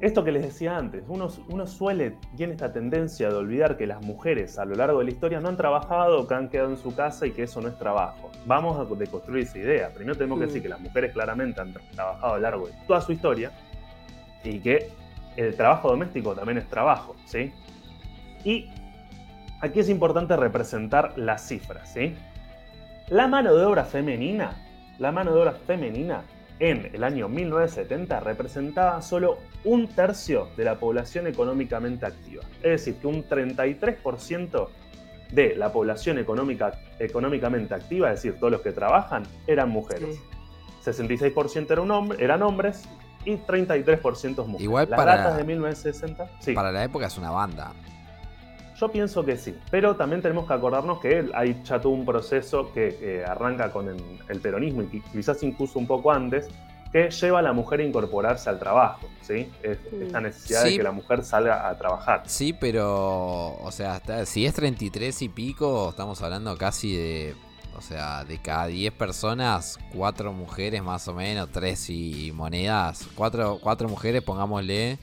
Esto que les decía antes, uno, uno suele, tiene esta tendencia de olvidar que las mujeres a lo largo de la historia no han trabajado, que han quedado en su casa y que eso no es trabajo. Vamos a deconstruir esa idea. Primero tenemos que
Mm.
decir que las mujeres claramente han trabajado a lo largo de toda su historia y que el trabajo doméstico también es trabajo, ¿sí? Y aquí es importante representar las cifras, ¿sí? La mano de obra femenina, la mano de obra femenina en el año 1970 representaba solo un tercio de la población económicamente activa. Es decir, que un 33% de la población económica, económicamente activa, es decir, todos los que trabajan, eran mujeres. 66% eran, hombre, eran hombres y 33% mujeres.
Igual
Las
para-
datas de 1960, sí.
Para la época es una banda.
Yo pienso que sí, pero también tenemos que acordarnos que hay ya todo un proceso que eh, arranca con el, el peronismo y qui- quizás incluso un poco antes, que lleva a la mujer a incorporarse al trabajo, ¿sí? Es-
Mm.
esta necesidad
Sí.
de que la mujer salga a trabajar.
Sí, pero, o sea, hasta- si es 33 y pico, estamos hablando casi de, o sea, de cada 10 personas, 4 mujeres más o menos, 3 y monedas, 4, cuatro mujeres, pongámosle,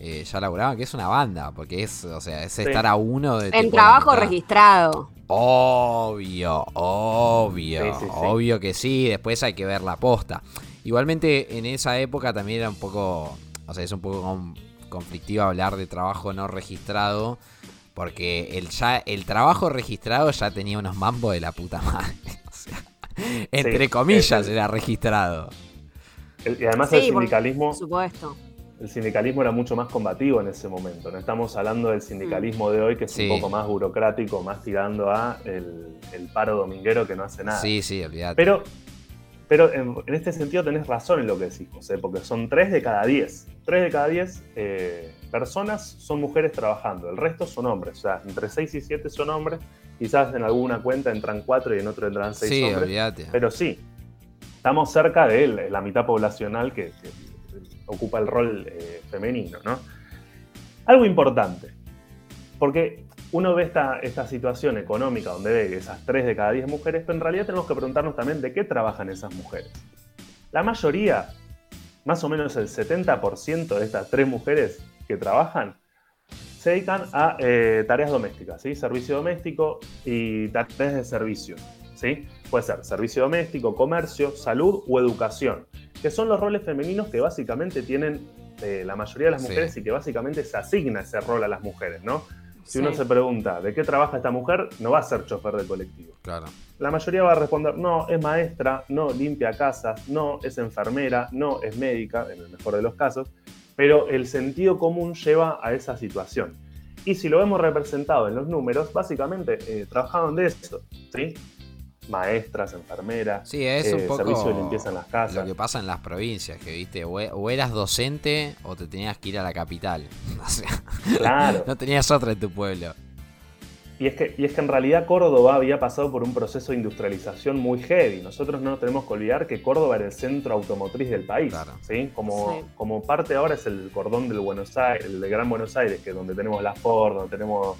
eh, ya laburaban, que es una banda, porque es, o sea, es
Sí.
estar a uno de... La
trabajo registrado.
Obvio, obvio,
Sí, sí, sí.
obvio que sí, después hay que ver la posta. Igualmente en esa época también era un poco, o sea, es un poco con- conflictivo hablar de trabajo no registrado, porque el, ya, el trabajo registrado ya tenía unos mambos de la puta madre. O sea, entre comillas era registrado.
El- y además
Sí,
el sindicalismo,
Por supuesto.
El sindicalismo era mucho más combativo en ese momento. No estamos hablando del sindicalismo de hoy, que es
Sí.
un poco más burocrático, más tirando a el, el paro dominguero que no hace nada.
Sí, sí, olvídate.
Pero, pero en, en este sentido tenés razón en lo que decís, José, porque son 3 de cada 10. 3 de cada 10 eh, personas son mujeres trabajando, el resto son hombres. O sea, entre 6 y 7 son hombres. Quizás en alguna cuenta entran 4 y en otra entran 6
sí,
hombres.
olvídate.
Pero sí, estamos cerca de la- la mitad poblacional que, que ocupa el rol eh, femenino, ¿no? Algo importante, porque uno ve esta, situación económica donde ve esas 3 de cada 10 mujeres, pero en realidad tenemos que preguntarnos también de qué trabajan esas mujeres. La mayoría, más o menos el 70% de estas 3 mujeres que trabajan, se dedican a eh, tareas domésticas, ¿sí? servicio doméstico y tareas de servicio. ¿sí? Puede ser servicio doméstico, comercio, salud o educación, que son los roles femeninos que básicamente tienen eh, la mayoría de las
Sí.
mujeres y que básicamente se asigna ese rol a las mujeres. ¿no? Si
Sí.
uno se pregunta de qué trabaja esta mujer, no va a ser chofer de colectivo.
Claro.
La mayoría va a responder, no, es maestra, no, limpia casas, no, es enfermera, no, es médica, en el mejor de los casos, pero el sentido común lleva a esa situación. Y si lo vemos representado en los números, básicamente eh, trabajaban de eso, ¿sí? Maestras, enfermeras,
Sí, es
eh,
un poco
servicio de limpieza en las casas.
lo que pasa en las provincias, que viste, o e- o eras docente o te tenías que ir a la capital. O sea,
Claro.
no tenías otra en tu pueblo.
Y es, que, y es que en realidad Córdoba había pasado por un proceso de industrialización muy heavy. Nosotros no tenemos que olvidar que Córdoba era el centro automotriz del país.
Claro.
¿sí? Como,
Sí.
como parte ahora es el cordón del Buenos Aires, el de Gran Buenos Aires, que es donde tenemos la Ford, donde tenemos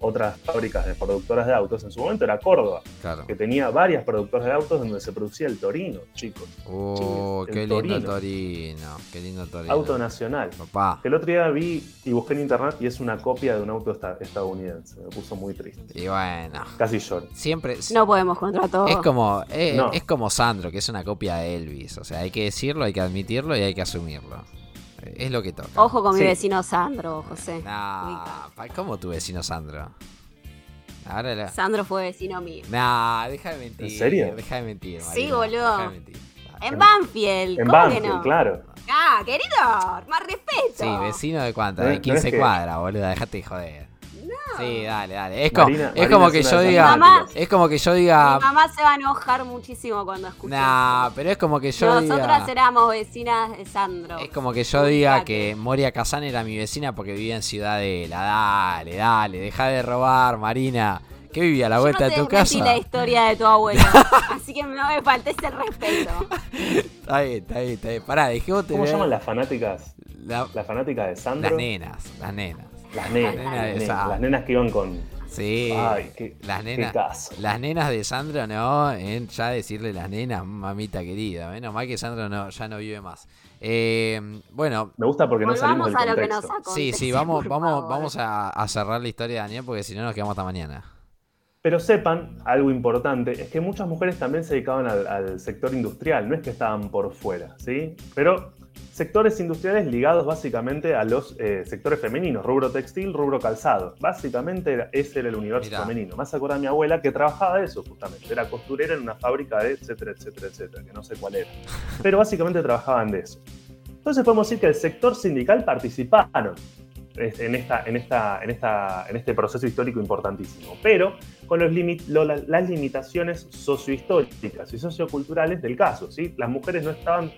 otras fábricas de productoras de autos. En su momento era Córdoba,
Claro.
que tenía varias productoras de autos donde se producía el Torino, chicos.
Oh, qué lindo
Torino.
Torino. Qué lindo Torino.
Auto nacional.
Papá.
Que el otro día vi y busqué en internet y es una copia de un auto esta- estadounidense. Me puso muy triste.
Y bueno.
Casi lloro.
Siempre.
No podemos contra todo.
Es como, eh,
No.
es como Sandro, que es una copia de Elvis. O sea, hay que decirlo, hay que admitirlo y hay que asumirlo. Es lo que toca.
Ojo con
Sí.
mi vecino Sandro, José.
Nah, ¿Cómo tu vecino Sandro? Ahora la...
Sandro fue vecino mío.
Nah, deja de mentir.
¿En serio?
Deja de mentir.
Sí, boludo.
deja de mentir.
En Banfield,
En
¿cómo que
Banfield,
no?
claro.
Ah, querido, más respeto.
Sí, vecino de cuánto?
No
De
es- no
15
es que-
cuadras, boludo, dejate de joder. Sí, dale, dale. Es como,
Marina-
es
Marina
como que yo diga.
fanáticas.
Es como que yo diga.
Mi mamá se va a enojar muchísimo cuando escuche.
Nah, pero es como que yo
Nosotras
diga.
éramos vecinas de Sandro.
Es como que yo diga que Moria Kazan era mi vecina porque vivía en Ciudadela. Dale, dale, deja de robar, Marina. ¿Qué vivía a la
Yo
vuelta de tu casa?
desmentí la historia de tu abuelo. así que no me faltes el respeto.
Está bien, está bien, está bien. Pará, dejemos
¿Cómo llaman las fanáticas?
la-
Las fanáticas de Sandro.
las nenas, las nenas.
Las nenas.
Las nenas
las
de
nenas,
esa-
las nenas que iban con.
Sí.
Ay, qué,
las nenas. Las nenas de Sandro, no, en ya decirle las nenas, mamita querida. Menos mal que Sandro no, ya no vive más. Eh, bueno,
Me gusta porque no salimos del
a lo que nos
contexto.
sí, sí, vamos, vamos, vamos a, a cerrar la historia de Daniel porque si no nos quedamos hasta mañana.
Pero sepan, algo importante, es que muchas mujeres también se dedicaban al, al sector industrial, no es que estaban por fuera, ¿sí? Pero sectores industriales ligados básicamente a los eh, sectores femeninos, rubro textil, rubro calzado. Básicamente ese era el universo
Mirá.
femenino. Más acuerdo a mi abuela que trabajaba de eso justamente. Era costurera en una fábrica de etcétera, etcétera, etcétera, que no sé cuál era. Pero básicamente trabajaban de eso. Entonces podemos decir que el sector sindical participaron en, esta, en, esta, en, esta, en este proceso histórico importantísimo, pero con los limi- lo- la- las limitaciones sociohistóricas y socioculturales del caso. ¿sí? Las mujeres no estaban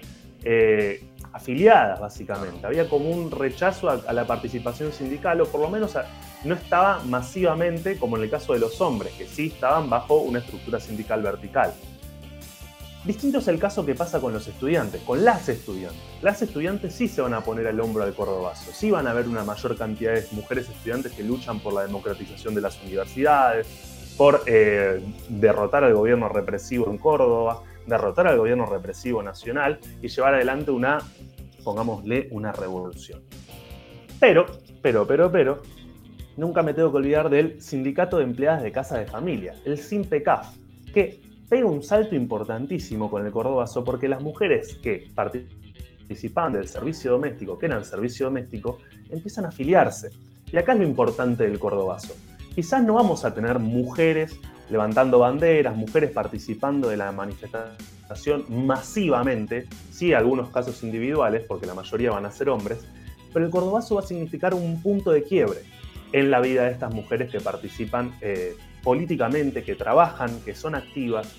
eh, afiliadas, básicamente. Había como un rechazo a, la participación sindical, o por lo menos no estaba masivamente como en el caso de los hombres, que sí estaban bajo una estructura sindical vertical. Distinto es el caso que pasa con los estudiantes, con las estudiantes. Las estudiantes sí se van a poner al hombro del cordobazo, sí van a haber una mayor cantidad de mujeres estudiantes que luchan por la democratización de las universidades, por eh, derrotar al gobierno represivo en Córdoba, derrotar al gobierno represivo nacional y llevar adelante una, pongámosle, una revolución. Pero, pero, pero, pero, nunca me tengo que olvidar del Sindicato de Empleadas de Casa de Familia, el SIMPECAF, que pega un salto importantísimo con el Cordobazo porque las mujeres que participaban del servicio doméstico, que eran servicio doméstico, empiezan a afiliarse. Y acá es lo importante del Cordobazo. Quizás no vamos a tener mujeres levantando banderas, mujeres participando de la manifestación masivamente, sí algunos casos individuales, porque la mayoría van a ser hombres, pero el Cordobazo va a significar un punto de quiebre en la vida de estas mujeres que participan eh, políticamente, que trabajan, que son activas,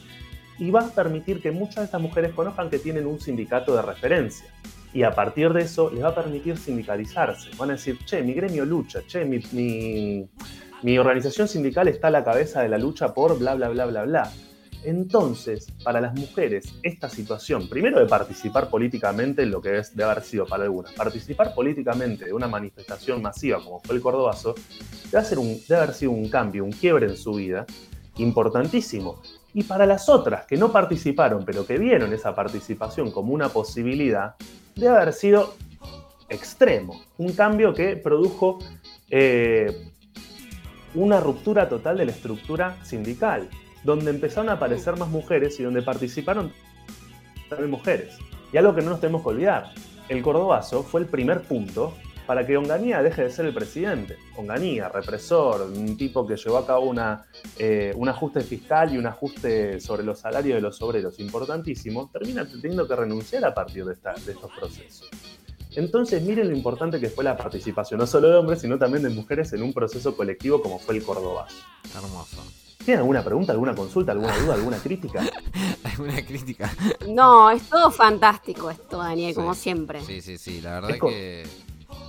y va a permitir que muchas de estas mujeres conozcan que tienen un sindicato de referencia. Y a partir de eso les va a permitir sindicalizarse. Van a decir, che, mi gremio lucha, che, mi, mi, mi organización sindical está a la cabeza de la lucha por bla, bla, bla, bla, bla. Entonces, para las mujeres, esta situación, primero de participar políticamente en lo que es de haber sido para algunas, participar políticamente de una manifestación masiva como fue el Cordobazo, debe haber sido un cambio, un quiebre en su vida, importantísimo. Y para las otras que no participaron, pero que vieron esa participación como una posibilidad, debe haber sido extremo. Un cambio que produjo eh, una ruptura total de la estructura sindical, donde empezaron a aparecer más mujeres y donde participaron también mujeres. Y algo que no nos tenemos que olvidar, el Cordobazo fue el primer punto para que Onganía deje de ser el presidente. Onganía, represor, un tipo que llevó a cabo una, eh, un ajuste fiscal y un ajuste sobre los salarios de los obreros importantísimo, termina teniendo que renunciar a partir de, estos procesos. Entonces, miren lo importante que fue la participación, no solo de hombres, sino también de mujeres en un proceso colectivo como fue el Cordobazo.
Hermoso.
¿Tienen alguna pregunta, alguna consulta, alguna duda, alguna crítica?
¿Alguna crítica?
No, es todo fantástico esto, Daniel,
Sí.
como siempre.
Sí, sí, sí. La verdad
Es
que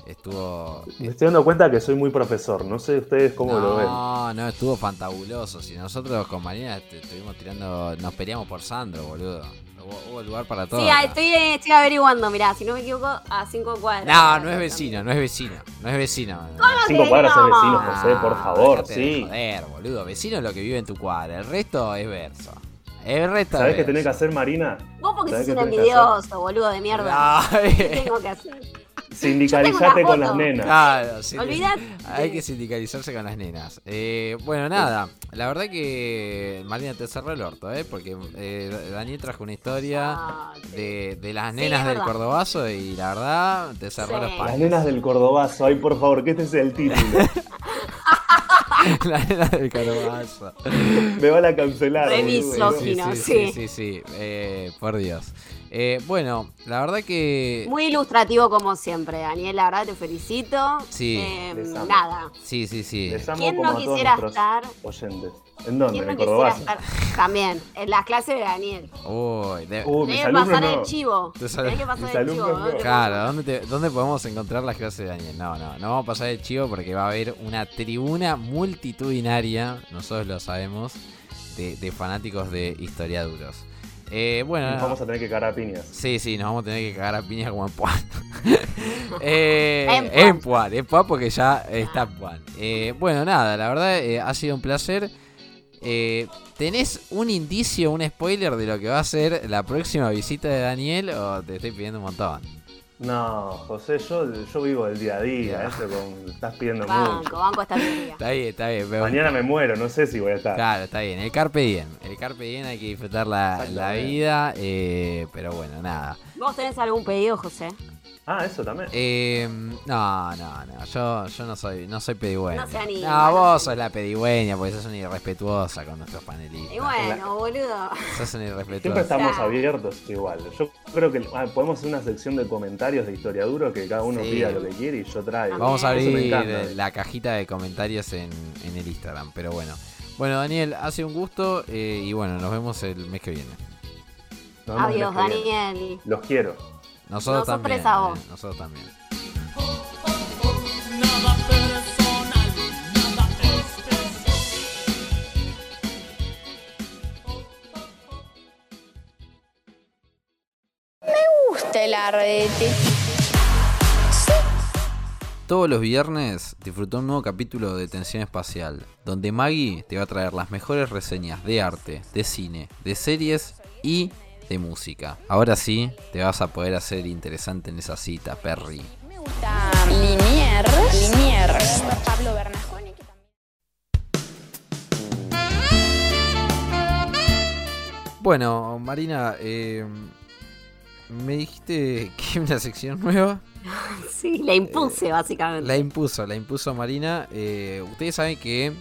estuvo.
Me estoy dando cuenta que soy muy profesor, no sé ustedes cómo lo ven.
No, no, estuvo fantabuloso. Si nosotros con Marina est- estuvimos tirando. Nos peleamos por Sandro, boludo. Hubo, lugar para todo.
Sí, estoy, estoy averiguando, mirá, si no me equivoco, a cinco cuadras.
No, no es vecino, no es vecino. No es vecino.
Cinco
que
cuadras
no?
es vecino, José, por
Ah,
favor,
de
sí.
Joder, boludo. Vecino es lo que vive en tu cuadra. El resto es verso. El resto
¿Sabés qué tenés que hacer, Marina?
Vos porque
¿Sabés
sos un envidioso, boludo de mierda.
No,
¿Qué tengo que hacer?
Sindicalizate con las nenas.
Claro, sí.
Olvidate.
Hay que sindicalizarse con las nenas. Eh, bueno, nada. La verdad que Marina te cerró el orto, ¿eh? Porque eh, Daniel trajo una historia
Ah,
de, de las nenas del
verdad.
Cordobazo y la verdad te cerró
Sí.
los
Las
palos.
nenas del Cordobazo, ay por favor, que este sea el título.
las nenas del Cordobazo.
Me van a cancelar.
Misógino.
sí, sí,
sí.
Eh, por Dios. Eh, bueno, la verdad que...
Muy ilustrativo como siempre, Daniel, la verdad te felicito.
Sí.
Eh, nada.
Sí, sí, sí.
Les amo
¿Quién
como
no
a
quisiera estar?
oyentes. ¿En dónde?
¿Quién
¿En
no estar? También, en las clases de Daniel.
Uy, de-
Uh, mis
Tenés que
alumnos
pasar
no.
el chivo. Tenés que pasar
mis
el chivo.
alumnos no.
¿no?
Claro, ¿dónde, te- ¿dónde podemos encontrar las clases de Daniel? No, no, no vamos a pasar el chivo porque va a haber una tribuna multitudinaria, nosotros lo sabemos, de, de fanáticos de historiaduros. Eh, bueno,
Nos vamos a tener que cagar a piñas.
sí, sí, nos vamos a tener que cagar a piña como en Puan. eh,
En Puan.
en Puan, en Puan porque ya está en Puan. Eh, bueno, nada, la verdad eh, ha sido un placer. Eh, ¿Tenés un indicio, un spoiler de lo que va a ser la próxima visita de Daniel o te estoy pidiendo un montón?
No, José, yo, yo vivo el día a día, eso con, estás pidiendo
Banco,
mucho.
banco esta teoría.
Está bien, está bien. pero-
Mañana me muero, no sé si voy a estar.
Claro, está bien. El carpe diem. El carpe diem hay que disfrutar la, la vida. eh, pero bueno, nada.
¿Vos tenés algún pedido, José?
Ah, eso también.
Eh, no, no, no. Yo, yo no soy, no soy pedigüeña.
No se anima,
No,
no
vos
se
sos la pedigüeña, porque sos una irrespetuosa con nuestros
Y
panelistas.
bueno, boludo.
Sos una
Siempre
irrespetuosa.
estamos
Claro.
abiertos igual. Yo creo que ah, podemos hacer una sección de comentarios de historia duro que cada uno
Sí.
pida lo que quiere y yo traigo.
Vamos a abrir
encanta.
la cajita de comentarios en, en el Instagram, pero bueno. Bueno, Daniel, hace un gusto eh, y bueno, nos vemos el mes que viene.
Adiós. Daniel.
Los quiero.
Nosotros
Nosotros
también.
vos.
eh, nosotros también.
Especial.
gusta el ardete.
Todos los viernes disfruta un nuevo capítulo de Tensión Espacial, donde Maggie te va a traer las mejores reseñas de arte, de cine, de series y de música. Ahora sí, te vas a poder hacer interesante en esa cita, Perry.
Me gusta Liniers. Liniers. Pablo Bernasconi. que también-
Bueno, Marina, eh, me dijiste que una sección nueva.
Sí, la impuse, básicamente.
La impuso, la impuso Marina. Eh, ustedes saben que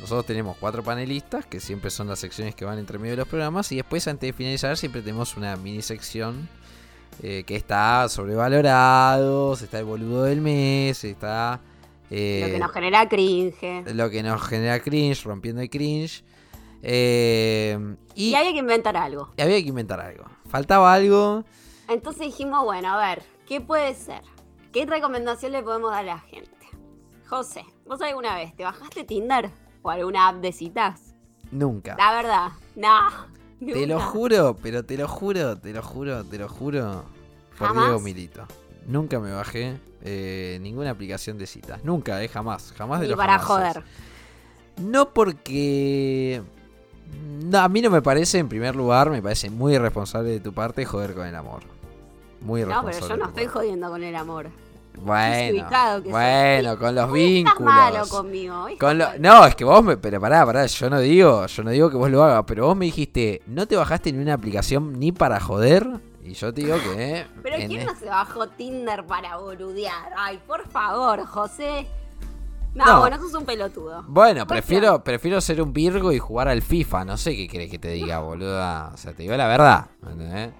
nosotros tenemos cuatro panelistas, que siempre son las secciones que van entre medio de los programas, y después antes de finalizar siempre tenemos una mini sección eh, que está sobrevalorados, está el boludo del mes, está... eh,
Lo que nos genera cringe.
lo que nos genera cringe, rompiendo el cringe. Eh, y,
Y había que inventar algo.
y había que inventar algo. Faltaba algo.
Entonces dijimos, bueno, a ver, ¿qué puede ser? ¿Qué recomendación le podemos dar a la gente? José, ¿vos alguna vez te bajaste Tinder o alguna app de citas?
Nunca.
La verdad, no.
Te lo juro, pero te lo juro, te lo juro, te lo juro. Por
¿Jamás?
Diego Milito. Nunca me bajé eh, ninguna aplicación de citas. Nunca, eh, jamás. Jamás de los
para
jamases.
joder.
No porque... No, a mí no me parece, en primer lugar, me parece muy irresponsable de tu parte joder con el amor. Muy
No,
irresponsable.
pero yo no estoy jodiendo con el amor.
Bueno,
que
bueno, con los vínculos.
Malo conmigo.
Con lo- no, es que vos me. Pero pará, pará, yo no digo, yo no digo que vos lo hagas, pero vos me dijiste, no te bajaste ni una aplicación ni para joder. Y yo te digo que.
Pero ¿quién no se bajó Tinder para boludear? Ay, por favor, José. No,
No.
bueno, sos un pelotudo.
Bueno, prefiero, prefiero ser un Virgo y jugar al FIFA. No sé qué querés que te diga, boluda. O sea, te digo la verdad. ¿entendés?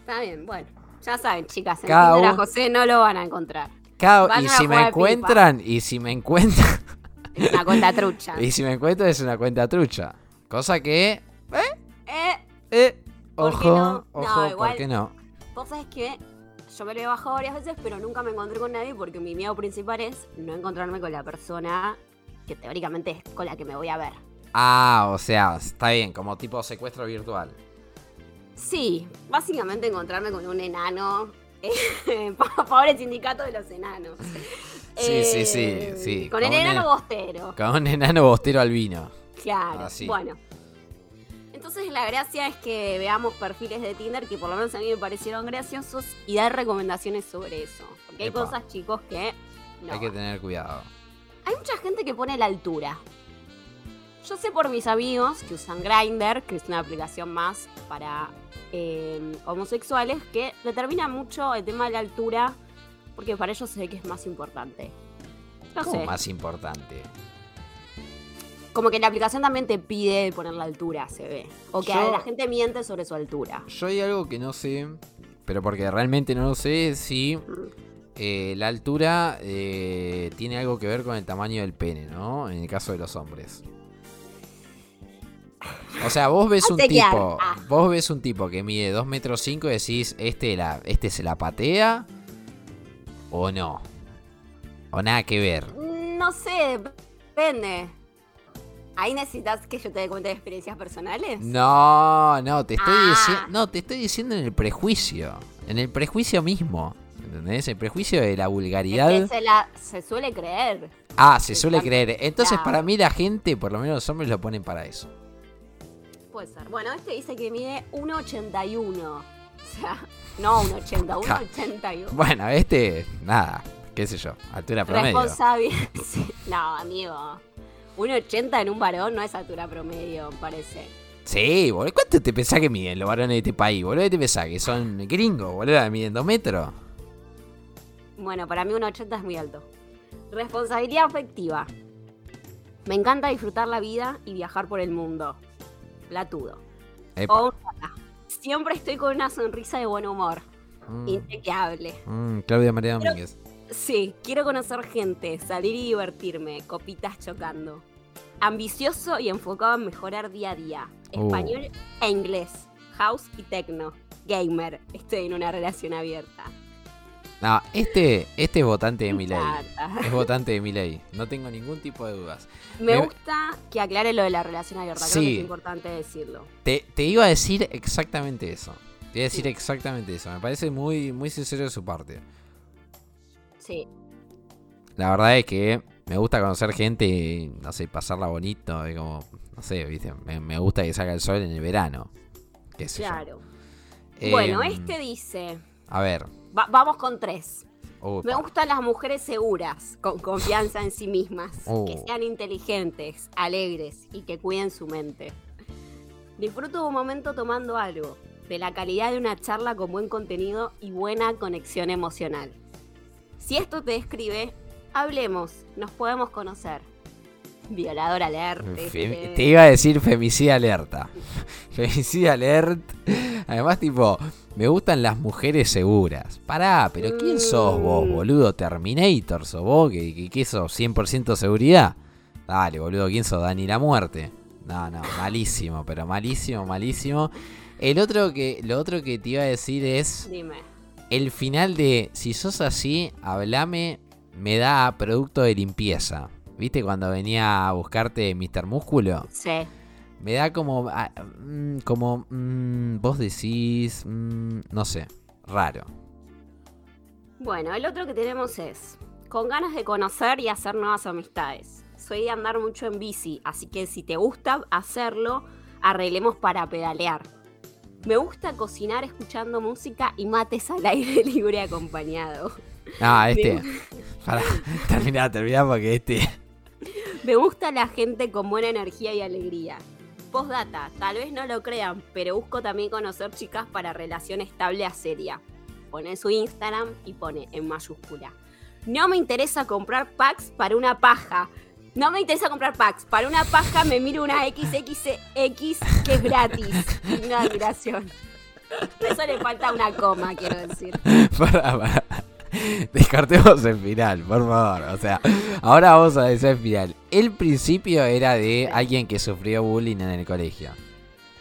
Está bien, bueno. Ya saben, chicas, en
Cada
Tinder a José no lo van a encontrar.
Cada-
Van
y
a
si me encuentran, y si me encuentran,
Es una cuenta trucha.
y si me encuentran es una cuenta trucha. Cosa que.
Eh,
Eh,
¿Por qué
ojo,
no? No,
ojo,
igual-
¿por qué no?
vos sabés que yo me lo he bajado varias veces, pero nunca me encontré con nadie porque mi miedo principal es no encontrarme con la persona que teóricamente es con la que me voy a ver.
Ah, o sea, está bien, como tipo secuestro virtual.
Sí, básicamente encontrarme con un enano. eh, Pobre sindicato de los enanos.
Sí, sí, sí,
Eh,
sí,
Con el
con un
enano
en-
bostero.
Con un enano bostero albino.
Claro.
Así.
Bueno. Entonces la gracia es que veamos perfiles de Tinder que por lo menos a mí me parecieron graciosos y dar recomendaciones sobre eso. Porque hay
Epa.
cosas, chicos, que no.
Hay que tener cuidado.
Hay mucha gente que pone la altura. Yo sé por mis amigos que usan Grindr, que es una aplicación más para eh, homosexuales, que determina mucho el tema de la altura, porque para ellos se ve que es más importante. No
¿Cómo
sé.
más importante?
Como que la aplicación también te pide poner la altura, se ve. O que
Yo-
la gente miente sobre su altura.
Yo hay algo que no sé, pero porque realmente no lo sé, si eh, la altura eh, tiene algo que ver con el tamaño del pene, ¿no? En el caso de los hombres. O sea, vos ves un tipo, vos ves un tipo que mide 2 metros 5 y decís, este, la, este se la patea o no. O nada que ver.
No sé, depende. Ahí necesitas que yo te cuente experiencias personales.
No, no, te estoy
Ah.
diciendo. No, te estoy diciendo en el prejuicio. En el prejuicio mismo. ¿Entendés? El prejuicio de la
Es
vulgaridad.
que se, la, se suele creer.
Ah, se suele creer. Entonces, para mí, la gente, por lo menos los hombres, lo ponen para eso.
Puede ser. Bueno, este dice que mide 1,81. O sea, no un 80, un
Ja.
81.
Bueno, este, nada, qué sé yo, altura promedio.
Responsabilidad. Sí. No, amigo. Un 80 en un varón no es altura promedio, me parece.
Sí, boludo. ¿Cuánto te pensás que miden los varones de este país, boludo? ¿Qué te pensás que son gringos, boludo? ¿Miden dos metros?
Bueno, para mí un 80 es muy alto. Responsabilidad afectiva. Me encanta disfrutar la vida y viajar por el mundo. Platudo. Siempre estoy con una sonrisa de buen humor.
Mm,
Inchequeable.
mm, Claudia María Domínguez.
Sí, quiero conocer gente, salir y divertirme, copitas chocando. Ambicioso y enfocado en mejorar día a día.
Uh.
Español e inglés. House y techno. Gamer. Estoy en una relación abierta.
No, este, este es votante de
Me
mi ley.
encanta.
Es votante de mi ley. No tengo ningún tipo de dudas.
Me
Me-
gusta que aclare lo de la relación abierta. Creo
Sí.
que es importante decirlo.
Te, te iba a decir exactamente eso. Te iba a decir exactamente eso. Me parece muy, muy sincero de su parte.
Sí.
La verdad es que me gusta conocer gente y, no sé, pasarla bonito. y como, no sé, ¿viste? Me, me gusta que salga el sol en el verano. Qué sé yo.
Claro. Bueno,
Em,
este dice.
A ver.
va- vamos con tres. Me gustan las mujeres seguras, con confianza en sí mismas,
Oh.
que sean inteligentes, alegres y que cuiden su mente. Disfruto un momento tomando algo, de la calidad de una charla con buen contenido y buena conexión emocional. Si esto te describe, hablemos, nos podemos conocer. Violador alerte.
Fe- te iba a decir femicida alerta. femicida alert. Además, tipo, me gustan las mujeres seguras. Pará, pero ¿quién sos vos,
Mm.
boludo? Terminator, sos vos, que, que, que sos 100% seguridad. Dale, boludo, ¿quién sos? Dani la muerte. No, no, malísimo, pero malísimo, malísimo. El otro que, lo otro que te iba a decir es
Dime.
el final de si sos así, hablame, me da producto de limpieza. ¿Viste cuando venía a buscarte Mr. Músculo?
Sí.
Me da como. ah, mm, como. mm, vos decís. mm, no sé. Raro.
Bueno, el otro que tenemos es con ganas de conocer y hacer nuevas amistades. Soy de andar mucho en bici, así que si te gusta hacerlo, arreglemos para pedalear. Me gusta cocinar escuchando música y mates al aire libre acompañado.
Ah, este. Pará, terminá, terminá porque este.
Me gusta la gente con buena energía y alegría. Postdata, tal vez no lo crean, pero busco también conocer chicas para relación estable a seria. Pone su Instagram y pone en mayúscula. No me interesa comprar packs para una paja. No me interesa comprar packs. Para una paja me miro una XXX que es gratis. Una admiración. Eso le falta una coma, quiero decir.
Descartemos el final, por favor. O sea, ahora vamos a decir el final. El principio era de alguien que sufrió bullying en el colegio.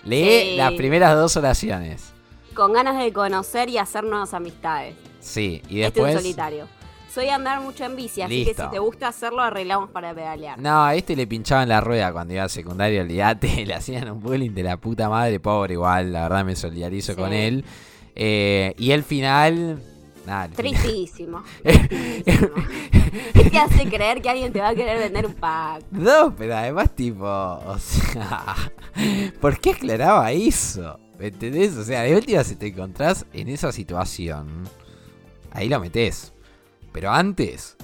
Lee
Sí.
las primeras dos oraciones.
Con ganas de conocer y hacer nuevas amistades.
Sí, y
Este es
después.
solitario. Soy andar mucho en bici, así que
Listo.
si te gusta hacerlo, arreglamos para pedalear.
No, a este le pinchaban la rueda cuando iba a secundaria, olvídate, le hacían un bullying de la puta madre, pobre igual, la verdad me solidarizo
Sí.
con él. Eh, y el final...
Tristísimo. tristísimo. ¿Qué te hace creer que alguien te va a querer vender un pack?
No, pero además tipo, o sea, ¿por qué aclaraba eso? ¿Me entendés? O sea, de última si te encontrás en esa situación, ahí lo metés. Pero antes,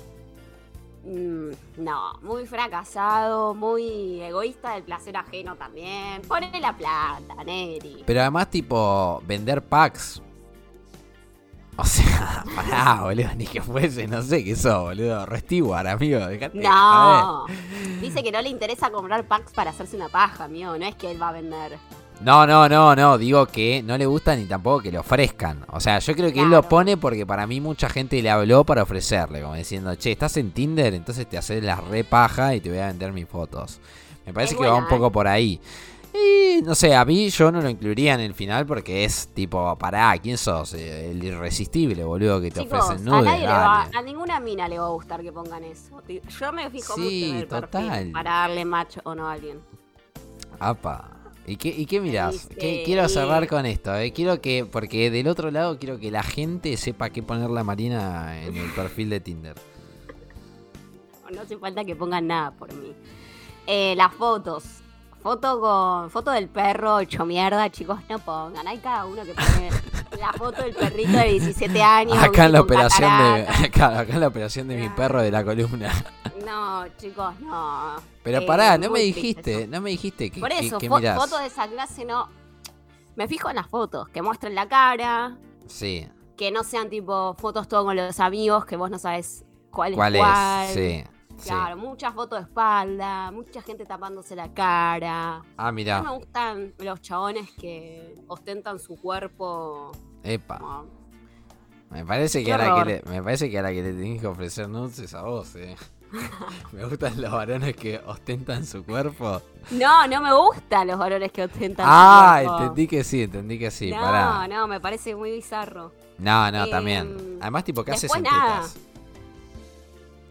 Mm, no, muy fracasado, muy egoísta del placer ajeno también. Ponle la plata, Neri.
pero además tipo, vender packs. O sea, pará, boludo, ni que fuese, no sé qué sos, boludo. Restiguar, amigo, dejate.
No, dice que no le interesa comprar packs para hacerse una paja, amigo. No es que él va a vender.
No, no, no, no, digo que no le gusta ni tampoco que le ofrezcan. O sea, yo creo que él lo pone porque para mí mucha gente le habló para ofrecerle, como diciendo, che, estás en Tinder, entonces te haces la re paja y te voy a vender mis fotos. Me parece
Es
que va un poco
¿eh?
por ahí. Y no sé, a mí yo no lo incluiría en el final porque es tipo, pará, ¿quién sos? Eh, El irresistible, boludo, que te
Chicos,
ofrecen
a
nude.
nadie le va,
dale.
a ninguna mina le va a gustar que pongan eso. Yo me fijo
Sí,
mucho en el
total.
perfil para darle match o no a alguien.
Apa. ¿Y qué, y qué mirás?
Viste,
¿Qué- quiero cerrar con esto. eh. Quiero que, porque del otro lado quiero que la gente sepa qué poner la Marina en el perfil de Tinder.
No hace falta que pongan nada por mí. Eh, las fotos. Foto con foto del perro hecho mierda, chicos, no pongan. Hay cada uno que pone la foto del perrito de 17 años.
Acá en la operación de. Acá, acá en la operación de mi perro de la columna.
No, chicos, no.
Pero
Eh,
pará, no me dijiste, no me dijiste que,
Por
que-
eso,
que
fo-
mirás.
fotos de esa clase no. Me fijo en las fotos, que muestren la cara,
Sí,
que no sean tipo fotos todo con los amigos, que vos no sabes cuál es
¿cuál
cuál.
es? Sí, sí.
Claro, muchas fotos de espalda, mucha gente tapándose la cara.
Ah,
No me
mira,
gustan los chabones que ostentan su cuerpo.
epa.
como-
Me parece que ahora que le, me parece que ahora que le tenés que ofrecer nudes es a vos, eh. me gustan los varones que ostentan su cuerpo.
No, no me gustan los valores que ostentan
Ah,
su cuerpo.
entendí que sí, entendí que sí,
no,
pará.
no, me parece muy bizarro.
No, no,
Em,
también. Además, tipo, ¿qué haces en tetas?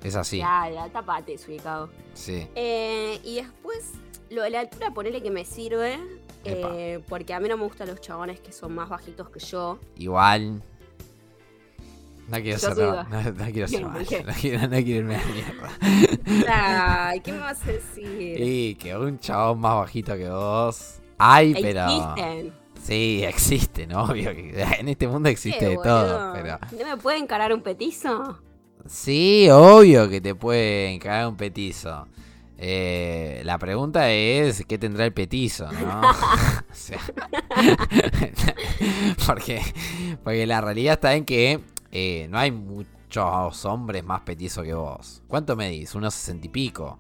Es así,
Ya, ya, tapate, ubicado.
sí.
Eh, y después, lo de la altura, ponele que me sirve. eh, porque a mí no me gustan los chabones que son más bajitos que yo.
Igual. No quiero ser. No, no, quiero ser. No quiero, no quiero irme a la mierda.
Ay, ¿qué me vas a decir?
Y que un chabón más bajito que vos. Ay, pero.
Existen.
Sí, existen, obvio. En este mundo existe
¿Qué,
de todo, pero.
¿No me puede encarar un petizo?
Sí, obvio que te puede encarar un petizo. Eh, la pregunta es, ¿qué tendrá el petizo, no? O sea, porque, porque la realidad está en que eh, no hay muchos hombres más petizos que vos. ¿Cuánto medís? ¿Unos sesenta y pico?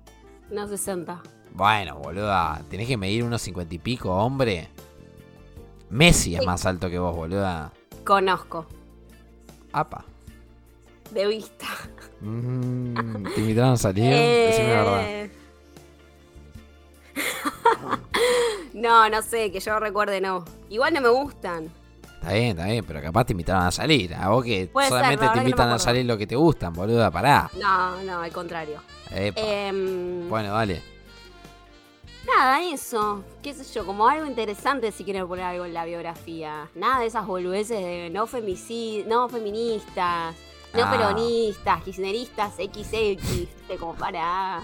No 60.
Bueno, boluda, tenés que medir unos cincuenta y pico, hombre. Messi es
Sí.
más alto que vos, boluda.
Conozco.
Apa.
De vista.
Mm, ¿Te invitaron a salir? Decime la verdad.
Eh, no, no sé, que yo recuerde no. Igual no me gustan.
Está bien, está bien, pero capaz te invitaron a salir. A vos que
Puede
solamente
la
te
no
invitan a salir lo que te gustan, boluda, pará.
No, no, al contrario. Em,
Bueno, dale.
Nada, eso. Qué sé yo, como algo interesante si quieren poner algo en la biografía. Nada de esas boludeces de no, femicid no feministas, no
Ah.
peronistas, kirchneristas, XX, te como para.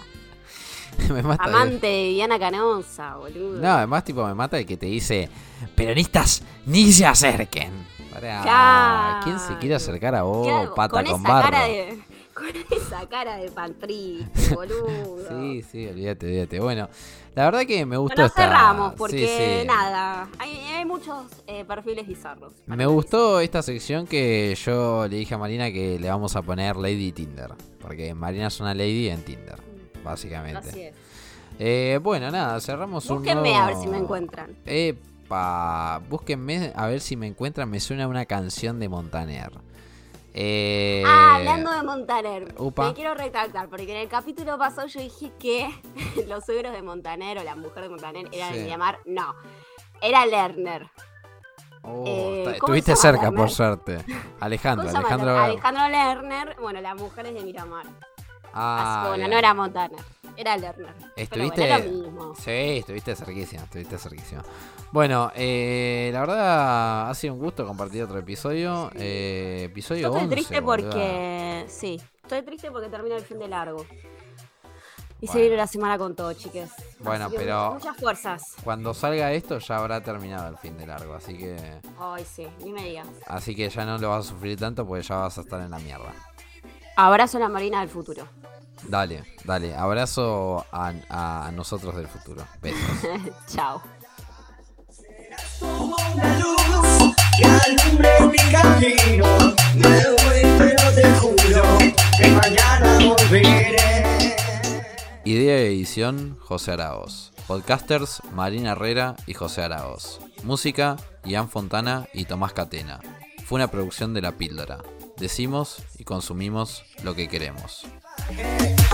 me mata.
Amante de Diana Canosa, boludo.
No, además, tipo, me mata el que te dice: Peronistas, ni se acerquen. Pará.
Claro.
¿Quién se quiere acercar a vos,
Claro,
pata
con,
con,
esa
barro?
cara de. Con esa cara de pantriste, boludo.
Sí, sí, olvídate, olvídate. Bueno, la verdad que me gustó
Bueno,
esta.
cerramos, porque
sí.
nada, hay, hay muchos eh, perfiles bizarros.
Me
analizar.
gustó esta sección que yo le dije a Marina que le vamos a poner Lady Tinder. Porque Marina es una lady en Tinder, básicamente.
Así es.
Eh, bueno, nada, cerramos un
Búsquenme
nuevo-
a ver si me encuentran.
Epa, búsquenme a ver si me encuentran. Me suena una canción de Montaner. Eh,
Ah, hablando de Montaner,
upa.
me quiero retractar, porque en el capítulo pasado yo dije que los suegros de Montaner o la mujer de Montaner eran
Sí.
de llamar. No, era Lerner.
oh,
eh,
está-
¿cómo
estuviste cerca, por suerte. Alejandro. Alejandro.
Alejandro Lerner, bueno, la mujer es de Miramar.
Ah,
Así bueno, no era Montaner, era Lerner.
Estuviste.
Pero bueno, era lo mismo.
Sí, estuviste cerquísima, estuviste cerquísima. Bueno, eh, la verdad ha sido un gusto compartir otro episodio. Eh, episodio
Yo estoy
11,
triste porque. Sí, estoy triste porque termina el fin de largo. Y se
Bueno.
viene la semana con todo, chiques.
Bueno, pero-
Muchas fuerzas.
Cuando salga esto ya habrá terminado el fin de largo, así que
Ay, sí, ni me digas.
así que ya no lo vas a sufrir tanto porque ya vas a estar en la mierda.
Abrazo a la Marina del futuro.
Dale, dale, abrazo a, a nosotros del futuro. Besos.
Chao.
Idea y edición José Araoz. Podcasters Marina Herrera y José Araoz. Música Ian Fontana y Tomás Catena. Fue una producción de La Píldora. Decimos y consumimos lo que queremos.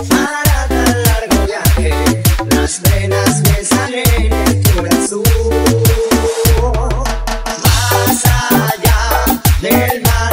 Para tan largo viaje, las venas me salen en tu más allá del mar.